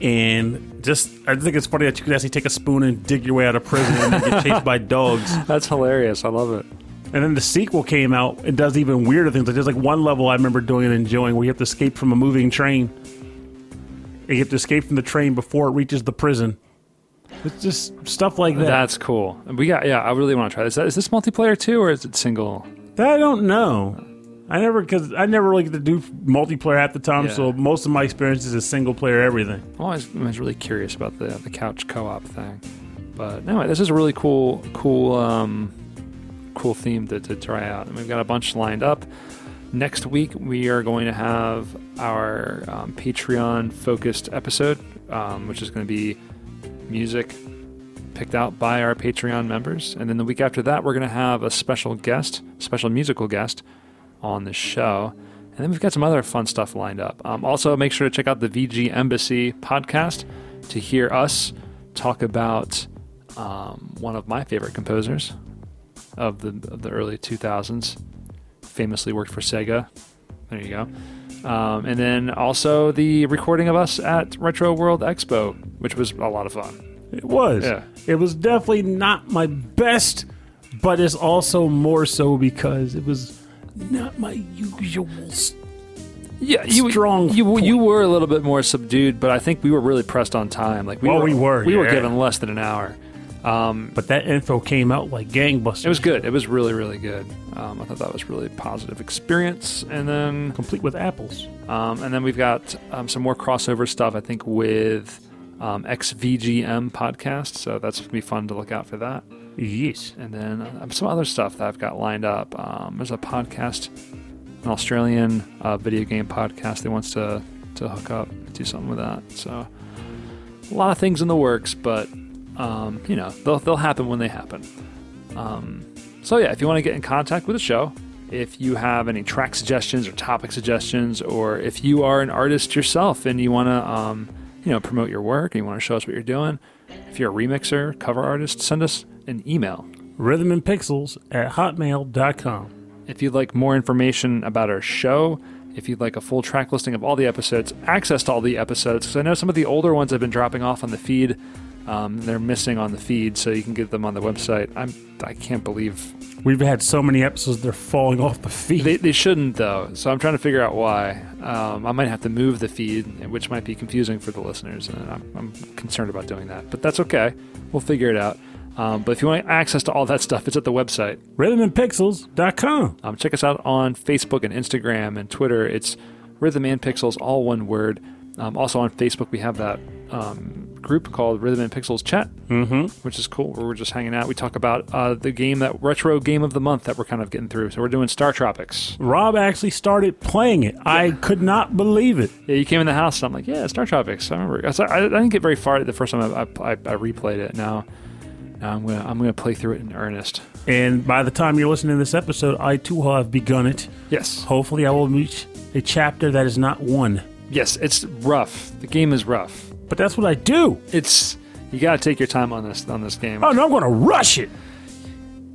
Speaker 2: And just, I think it's funny that you can actually take a spoon and dig your way out of prison and get chased by dogs.
Speaker 3: That's hilarious. I love it.
Speaker 2: And then the sequel came out and does even weirder things. Like there's like one level I remember doing and enjoying where you have to escape from a moving train. And you have to escape from the train before it reaches the prison. It's just stuff like that.
Speaker 3: That's cool. We got yeah. I really want to try this. Is this multiplayer too, or is it single?
Speaker 2: That I don't know. I never because I never really get to do multiplayer at the time,
Speaker 3: Yeah.
Speaker 2: so most of my experiences is single player everything.
Speaker 3: I'm always, I'm always really curious about the the couch co-op thing. But anyway, this is a really cool, cool, um, cool theme to, to try out. And we've got a bunch lined up. Next week, we are going to have our um, Patreon focused episode, um, which is going to be music picked out by our Patreon members. And then the week after that, we're going to have a special guest, special musical guest on the show. And then we've got some other fun stuff lined up. Um, also, make sure to check out the VG Embassy podcast to hear us talk about um, one of my favorite composers of the of the early 2000s. Famously worked for Sega. There you go. Um, and then also the recording of us at Retro World Expo, which was a lot of fun.
Speaker 2: It was.
Speaker 3: Yeah.
Speaker 2: It was definitely not my best, but it's also more so because it was not my usual. s-
Speaker 3: Yeah, you
Speaker 2: Strong
Speaker 3: You
Speaker 2: point.
Speaker 3: you were a little bit more subdued, but I think we were really pressed on time. Like we
Speaker 2: Well,
Speaker 3: were,
Speaker 2: we were,
Speaker 3: we were given less than an hour. Um,
Speaker 2: But that info came out like gangbusters.
Speaker 3: it was good. It was really really good. Um, I thought that was really positive experience. And then
Speaker 2: complete with apples.
Speaker 3: um, and then we've got um, some more crossover stuff. I think with um, XVGM podcast. So that's gonna be fun to look out for that.
Speaker 2: Yes.
Speaker 3: and then uh, some other stuff that I've got lined up. Um, there's a podcast, an Australian uh, video game podcast that wants to to hook up, do something with that. So a lot of things in the works, but um, you know they'll they'll happen when they happen. Um, so yeah, if you want to get in contact with the show, if you have any track suggestions or topic suggestions, or if you are an artist yourself and you want to um, you know promote your work and you want to show us what you're doing, if you're a remixer, cover artist, send us an email.
Speaker 2: Rhythm and Pixels at hotmail.com.
Speaker 3: If you'd like more information about our show, if you'd like a full track listing of all the episodes, access to all the episodes, because I know some of the older ones have been dropping off on the feed. Um, they're missing on the feed, so you can get them on the website. I'm I can't believe
Speaker 2: We've had so many episodes they're falling off the feed.
Speaker 3: they, they shouldn't though. So I'm trying to figure out why. Um, I might have to move the feed, which might be confusing for the listeners, and I'm, I'm concerned about doing that. But that's okay. We'll figure it out. Um, but if you want access to all that stuff, it's at the website.
Speaker 2: Rhythmandpixels.com.
Speaker 3: Um, check us out on Facebook and Instagram and Twitter. It's Rhythm and Pixels, all one word. Um, also on Facebook, we have that um, group called Rhythm and Pixels Chat,
Speaker 2: Mm-hmm.
Speaker 3: which is cool. Where we're just hanging out. We talk about uh, the game that retro game of the month that we're kind of getting through. So we're doing Star Tropics.
Speaker 2: Rob actually started playing it. I could not believe it.
Speaker 3: Yeah, you came in the house and I'm like, yeah, Star Tropics. I remember. I, I, I didn't get very far the first time I, I, I replayed it. Now, I'm gonna I'm gonna play through it in earnest.
Speaker 2: And by the time you're listening to this episode, I too will have begun it.
Speaker 3: Yes,
Speaker 2: Hopefully, I will reach a chapter that is not one.
Speaker 3: yes, it's rough. The game is rough.
Speaker 2: But that's what I do.
Speaker 3: It's you got to take your time on this on this game.
Speaker 2: Oh, no, I'm going to rush it.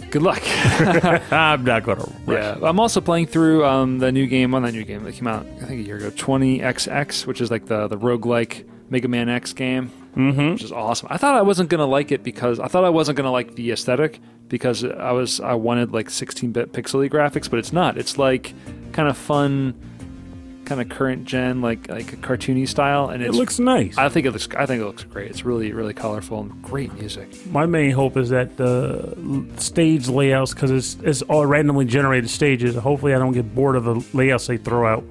Speaker 3: Good luck.
Speaker 2: I'm not going to rush
Speaker 3: yeah, I'm also playing through um, the new game. Well, that new game that came out I think a year ago, 20XX, which is like the the roguelike Mega Man X game,
Speaker 2: Mm-hmm.
Speaker 3: which is awesome. I thought I wasn't gonna like it because I thought I wasn't gonna like the aesthetic because I was I wanted like 16-bit pixely graphics, but it's not. It's like kind of fun, kind of current gen, like like a cartoony style, and
Speaker 2: It looks nice.
Speaker 3: I think it looks. I think it looks great. It's really, really colorful and great music.
Speaker 2: My main hope is that the stage layouts, because it's, it's all randomly generated stages, hopefully I don't get bored of the layouts they throw out.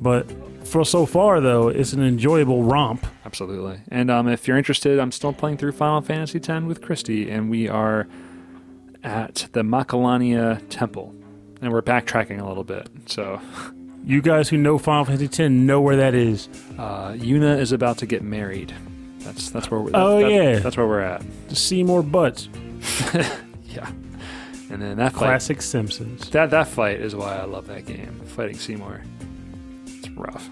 Speaker 2: But for so far though, it's an enjoyable romp.
Speaker 3: Absolutely. And um, if you're interested, I'm still playing through Final Fantasy X with Christy, and we are at the Macalania Temple. And we're backtracking a little bit. So
Speaker 2: You guys who know Final Fantasy X know where that is.
Speaker 3: uh, Yuna is about to get married. That's that's where we're.
Speaker 2: Oh,
Speaker 3: that's,
Speaker 2: yeah.
Speaker 3: that's where we're at.
Speaker 2: Seymour Butts,
Speaker 3: Yeah. And then that fight,
Speaker 2: classic Simpsons.
Speaker 3: that that fight is why I love that game. Fighting Seymour, it's rough.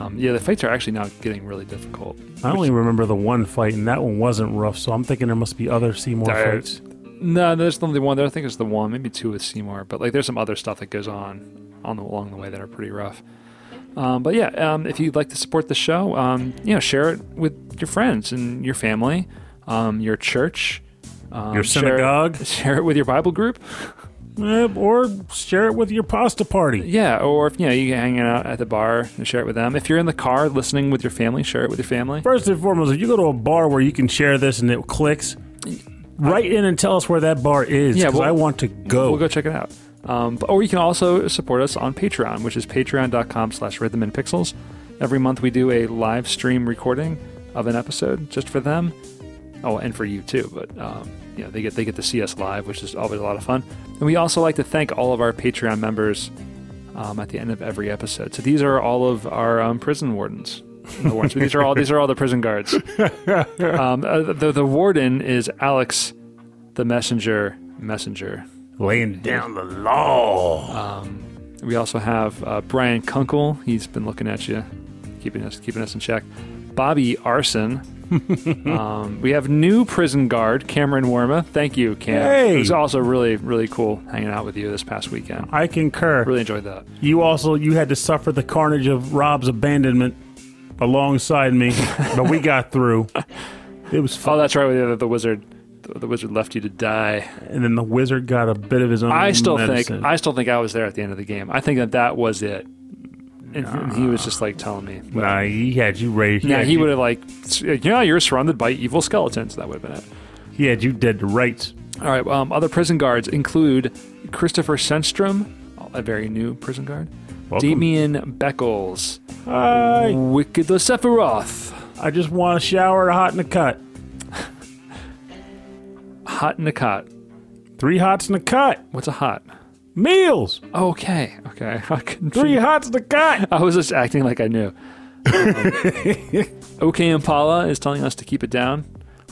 Speaker 3: Um, yeah, the fights are actually now getting really difficult.
Speaker 2: I only remember the one fight, and that one wasn't rough. So I'm thinking there must be other Seymour
Speaker 3: There-
Speaker 2: fights.
Speaker 3: No, there's only one. There, I think it's the one, maybe two with Seymour. But like, there's some other stuff that goes on on the, along the way that are pretty rough. Um, but yeah, um, if you'd like to support the show, um, you know, share it with your friends and your family, um, your church, um,
Speaker 2: Your
Speaker 3: share-
Speaker 2: synagogue.
Speaker 3: share it with your Bible group.
Speaker 2: Eh, or share it with your pasta party.
Speaker 3: Yeah, or if you know you hanging out at the bar and share it with them. If you're in the car listening with your family, share it with your family.
Speaker 2: First and foremost, if you go to a bar where you can share this and it clicks, write in and tell us where that bar is.
Speaker 3: Yeah, we'll-
Speaker 2: I want to go.
Speaker 3: We'll go check it out. Um, but- or you can also support us on Patreon, which is patreon.com slash rhythm and pixels. Every month we do a live stream recording of an episode just for them. Oh, and for you too, but um, you know, they get they get to see us live, which is always a lot of fun. And we also like to thank all of our Patreon members um, at the end of every episode. So these are all of our um, prison wardens. The wardens. these are all these are all the prison guards. um, uh, the the warden is Alex, the messenger messenger.
Speaker 2: Laying down the law.
Speaker 3: Um, we also have uh, Brian Kunkel. He's been looking at you, keeping us keeping us in check. Bobby Arson. Um, we have new prison guard Cameron Worma. Thank you, Cam.
Speaker 2: Hey!
Speaker 3: It was also really really cool hanging out with you this past weekend.
Speaker 2: I concur.
Speaker 3: Really enjoyed that.
Speaker 2: You also you had to suffer the carnage of Rob's abandonment alongside me, but we got through. It was
Speaker 3: Oh, that's right. The, the wizard, the, the wizard left you to die.
Speaker 2: And then the wizard got a bit of his own.
Speaker 3: I still
Speaker 2: medicine.
Speaker 3: think I still think I was there at the end of the game. I think that that was it. And, and he was just like telling me.
Speaker 2: Nah, he had you ready.
Speaker 3: Yeah,
Speaker 2: had
Speaker 3: he would have like, yeah, you're surrounded by evil skeletons. That would have been it.
Speaker 2: He had you dead to rights.
Speaker 3: All right. Um, other prison guards include Christopher Senstrom, a very new prison guard.
Speaker 2: Welcome.
Speaker 3: Damian Beckles,
Speaker 2: Hi.
Speaker 3: Wicked the Sephiroth,
Speaker 2: I just want a shower, hot in a cut.
Speaker 3: Hot in a cut.
Speaker 2: Three hots in a cut.
Speaker 3: What's a hot?
Speaker 2: Meals.
Speaker 3: Okay. Okay. I couldn't
Speaker 2: Three hots to a cut.
Speaker 3: I was just acting like I knew. OK Impala is telling us to keep it down.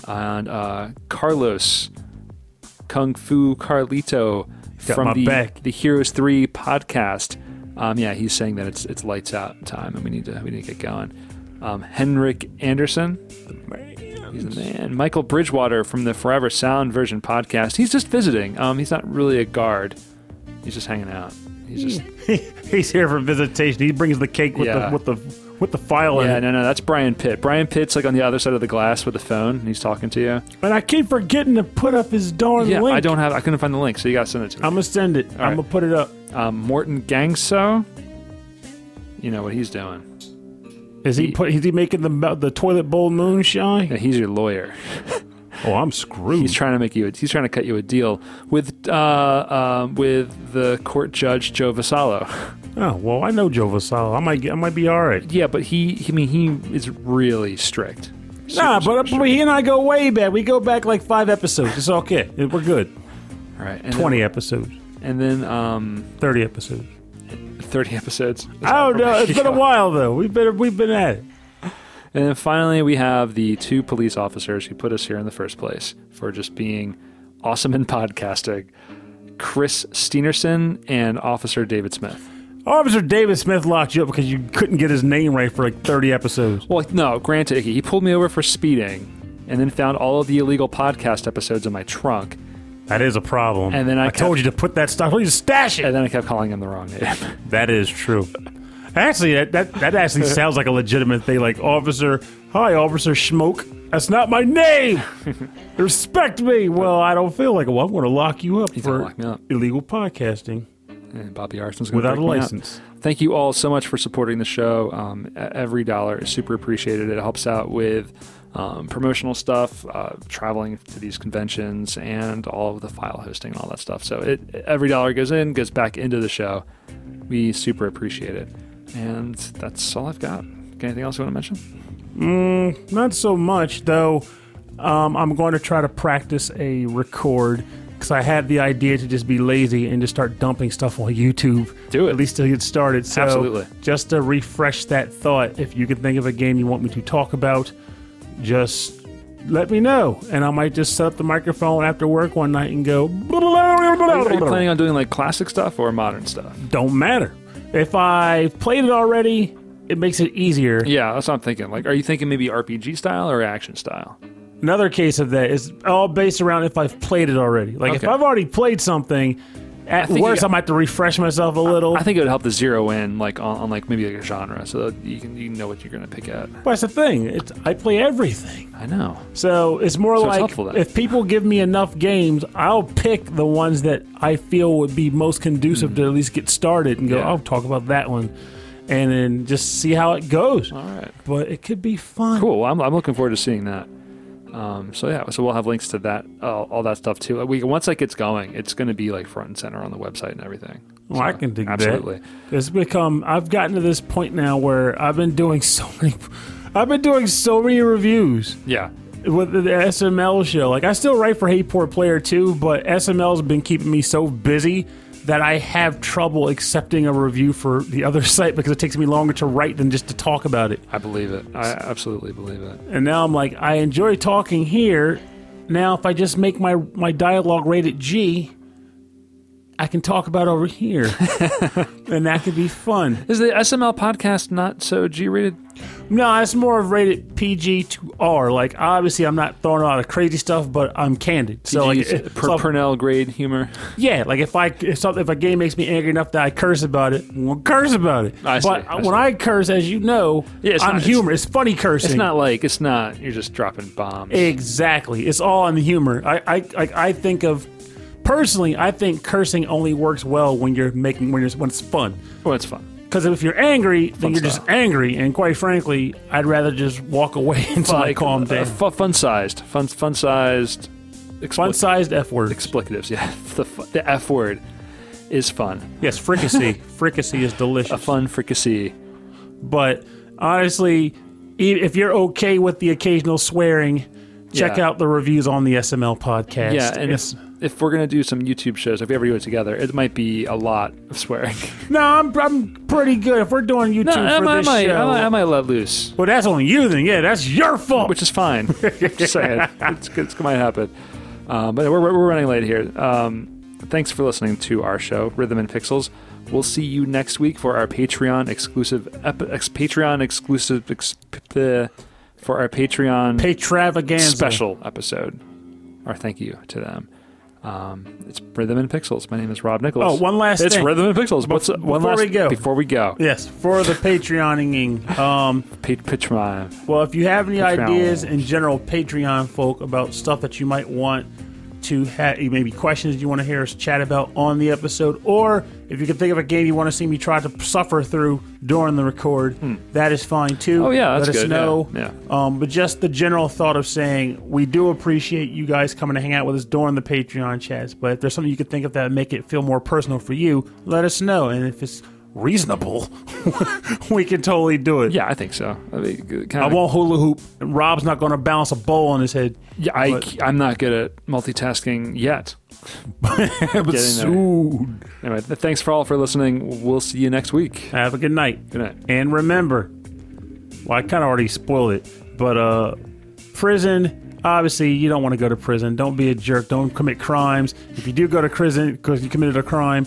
Speaker 3: And uh, Carlos, Kung Fu Carlito
Speaker 2: Got
Speaker 3: from the,
Speaker 2: back.
Speaker 3: the Heroes 3 podcast. Um, yeah, he's saying that it's it's lights out time and we need to we need to get going. Um, Henrik Anderson, he's the man. Michael Bridgewater from the Forever Sound version podcast. He's just visiting. Um, he's not really a guard. He's just hanging out. He's just
Speaker 2: He's here for visitation. He brings the cake with
Speaker 3: Yeah.
Speaker 2: the with the with the file in
Speaker 3: Yeah,
Speaker 2: it.
Speaker 3: no, no, that's Brian Pitt. Brian Pitt's like on the other side of the glass with the phone, and he's talking to you.
Speaker 2: And I keep forgetting to put up his darn
Speaker 3: Yeah,
Speaker 2: link.
Speaker 3: I don't have, I couldn't find the link, so you gotta send it to me.
Speaker 2: I'm gonna send it. I'm
Speaker 3: right.
Speaker 2: gonna put it up.
Speaker 3: Um, Morton Gangso, you know what he's doing.
Speaker 2: Is he
Speaker 3: He-
Speaker 2: put? Is he making the the toilet bowl moonshine?
Speaker 3: Yeah, he's your lawyer.
Speaker 2: Oh, I'm screwed.
Speaker 3: He's trying to make you, a, he's trying to cut you a deal with, uh, um, with the court judge Joe Vasallo.
Speaker 2: oh well, I know Joe Vasallo. I might I might be all right.
Speaker 3: yeah, but he, he, I mean, he is really strict.
Speaker 2: Nah, but,
Speaker 3: super
Speaker 2: but he and I go way back. We go back like five episodes. It's okay. We're good.
Speaker 3: All right, and
Speaker 2: Twenty episodes,
Speaker 3: and then um,
Speaker 2: thirty episodes.
Speaker 3: thirty episodes.
Speaker 2: I don't know. It's been a while though. We've been we've been at it.
Speaker 3: And then finally, we have the two police officers who put us here in the first place for just being awesome in podcasting Chris Steenerson and Officer David Smith.
Speaker 2: Officer David Smith locked you up because you couldn't get his name right for like thirty episodes.
Speaker 3: Well, no, granted, he pulled me over for speeding and then found all of the illegal podcast episodes in my trunk.
Speaker 2: That is a problem.
Speaker 3: And then I
Speaker 2: I told you to put that stuff. I told you to stash it.
Speaker 3: And then I kept calling him the wrong name.
Speaker 2: That is true. Actually, that, that, that actually sounds like a legitimate thing. Like, Officer, hi, Officer Schmoke. That's not my name. Respect me. Well, I don't feel like it. Well, I'm going to lock you up
Speaker 3: gonna
Speaker 2: for
Speaker 3: lock me up.
Speaker 2: illegal podcasting
Speaker 3: and Bobby Arson's going to
Speaker 2: without a license.
Speaker 3: Thank you all so much for supporting the show. Um, e- every dollar is super appreciated. It helps out with um, promotional stuff, uh, traveling to these conventions, and all of the file hosting and all that stuff. So it every dollar goes in, goes back into the show. We super appreciate it. And that's all I've got. Anything else you want to mention?
Speaker 2: Not so much, though. Um, I'm going to try to practice a record because I had the idea to just be lazy and just start dumping stuff on YouTube.
Speaker 3: Do it.
Speaker 2: At least to get started. So
Speaker 3: Absolutely.
Speaker 2: Just to refresh that thought, if you can think of a game you want me to talk about, just let me know. And I might just set up the microphone after work one night and go.
Speaker 3: Are you, are you planning on doing like classic stuff or modern stuff?
Speaker 2: Don't matter. If I played it already, it makes it easier.
Speaker 3: Yeah, that's what I'm thinking. Like, are you thinking maybe RPG style or action style?
Speaker 2: Another case of that is all based around if I've played it already. Like if I've already played something, at
Speaker 3: think
Speaker 2: worst
Speaker 3: you-
Speaker 2: I might have to refresh myself a little.
Speaker 3: I think it would help to zero in like on, on like maybe like a genre, so that you can you know what you're gonna pick at.
Speaker 2: but that's the thing. It's, I play everything,
Speaker 3: I know.
Speaker 2: so it's more
Speaker 3: it's
Speaker 2: like
Speaker 3: helpful
Speaker 2: if people give me enough games, I'll pick the ones that I feel would be most conducive mm. to at least get started and go.
Speaker 3: Yeah.
Speaker 2: I'll talk about that one, and then just see how it goes.
Speaker 3: All right.
Speaker 2: But it could be fun.
Speaker 3: Cool. Well, I'm, I'm looking forward to seeing that. Um, so yeah, so we'll have links to that, uh, all that stuff too. We once that gets going, it's going to be like front and center on the website and everything.
Speaker 2: Well, I can dig that.
Speaker 3: absolutely.
Speaker 2: It's become. I've gotten to this point now where I've been doing so many. I've been doing so many reviews
Speaker 3: Yeah,
Speaker 2: with the SML show. Like I still write for Hey Poor Player too, but SML's been keeping me so busy that I have trouble accepting a review for the other site because it takes me longer to write than just to talk about it.
Speaker 3: I believe it. I absolutely believe it.
Speaker 2: And now I'm like, I enjoy talking here. Now if I just make my my dialogue rated G, I can talk about over here, and that could be fun.
Speaker 3: Is the SML podcast not so G rated?
Speaker 2: No, it's more of rated PG to R. Like obviously, I'm not throwing a lot of crazy stuff, but I'm candid. So like, it-
Speaker 3: per
Speaker 2: so-
Speaker 3: Pernell grade humor.
Speaker 2: yeah, like if I if something if a game makes me angry enough that I curse about it, well, curse about it.
Speaker 3: I see,
Speaker 2: but
Speaker 3: I
Speaker 2: when. I curse, as you know,
Speaker 3: Yeah, it's
Speaker 2: I'm
Speaker 3: not-
Speaker 2: humor. It's, funny cursing.
Speaker 3: It's not like it's not. You're just dropping bombs.
Speaker 2: exactly. It's all in the humor. I I like I think of personally. I think cursing only works well when you're making when you're when it's fun.
Speaker 3: well, it's fun.
Speaker 2: Because if you're angry, then you're just angry. And quite frankly, I'd rather just walk away until I calm
Speaker 3: uh,
Speaker 2: down.
Speaker 3: fu- fun sized, fun fun sized,
Speaker 2: Fun sized F words.
Speaker 3: explicatives. Yeah, the the F word is fun.
Speaker 2: Yes, fricassee. fricassee is delicious.
Speaker 3: A fun fricassee.
Speaker 2: But honestly, if you're okay with the occasional swearing, check
Speaker 3: Yeah.
Speaker 2: out the reviews on the SML podcast.
Speaker 3: Yeah, and
Speaker 2: It's-
Speaker 3: if we're gonna do some YouTube shows, if we ever do it together, it might be a lot of swearing.
Speaker 2: no, I'm, I'm pretty good. If we're doing YouTube
Speaker 3: no, I,
Speaker 2: for
Speaker 3: might- I,
Speaker 2: this
Speaker 3: might,
Speaker 2: show,
Speaker 3: I, might, I might let loose,
Speaker 2: well, that's on you then. Yeah, that's your fault.
Speaker 3: which is fine. Just saying, it's, it's might happen. Um, but we're, we're running late here. Um, thanks for listening to our show, Rhythm and Pixels. We'll see you next week for our Patreon exclusive, epi- ex- Patreon exclusive, ex- p- for our Patreon
Speaker 2: Patravaganza.
Speaker 3: special episode. Our thank you to them. Um, it's Rhythm and Pixels. My name is Rob Nicholas.
Speaker 2: Oh, one last thing.
Speaker 3: It's
Speaker 2: thing.
Speaker 3: Rhythm and Pixels. What's one
Speaker 2: before
Speaker 3: last
Speaker 2: we go.
Speaker 3: before we go?
Speaker 2: Yes, for the Patreoning. Um,
Speaker 3: Pa- Patreon.
Speaker 2: Well, if you have any
Speaker 3: Patreon.
Speaker 2: ideas in general, Patreon folk, about stuff that you might want to have, maybe questions you want to hear us chat about on the episode, or if you can think of a game you want to see me try to suffer through during the record, that is fine too.
Speaker 3: Oh, yeah, that's
Speaker 2: Let us
Speaker 3: good.
Speaker 2: know.
Speaker 3: Yeah,
Speaker 2: Um, but just the general thought of saying we do appreciate you guys coming to hang out with us during the Patreon chats. But if there's something you could think of that make it feel more personal for you, let us know. And if it's reasonable, we can totally do it.
Speaker 3: Yeah, I think so. I, mean, kind
Speaker 2: I
Speaker 3: of,
Speaker 2: won't hula hoop. And Rob's not going to balance a bowl on his head.
Speaker 3: Yeah, I, I'm not good at multitasking yet.
Speaker 2: but soon.
Speaker 3: Anyway, thanks for all for listening. We'll see you next week.
Speaker 2: Have a good night.
Speaker 3: Good night.
Speaker 2: And remember, well, I kind of already spoiled it, but uh, prison. Obviously, you don't want to go to prison. Don't be a jerk. Don't commit crimes. If you do go to prison because you committed a crime,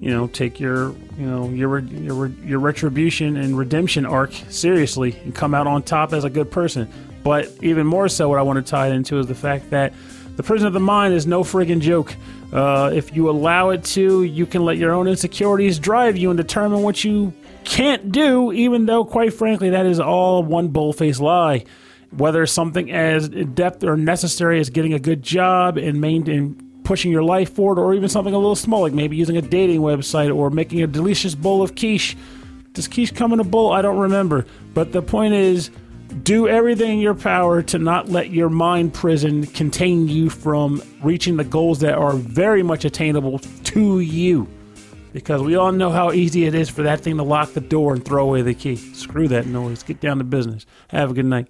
Speaker 2: you know, take your, you know, your your your retribution and redemption arc seriously and come out on top as a good person. But even more so, what I want to tie it into is the fact that the prison of the mind is no friggin' joke. Uh, if you allow it to, you can let your own insecurities drive you and determine what you can't do, even though, quite frankly, that is all one bull-faced lie. Whether something as depth or necessary as getting a good job and maintaining pushing your life forward, or even something a little small, like maybe using a dating website or making a delicious bowl of quiche. Does quiche come in a bowl? I don't remember. But the point is, do everything in your power to not let your mind prison contain you from reaching the goals that are very much attainable to you. because we all know how easy it is for that thing to lock the door and throw away the key. Screw that noise. Get down to business. Have a good night.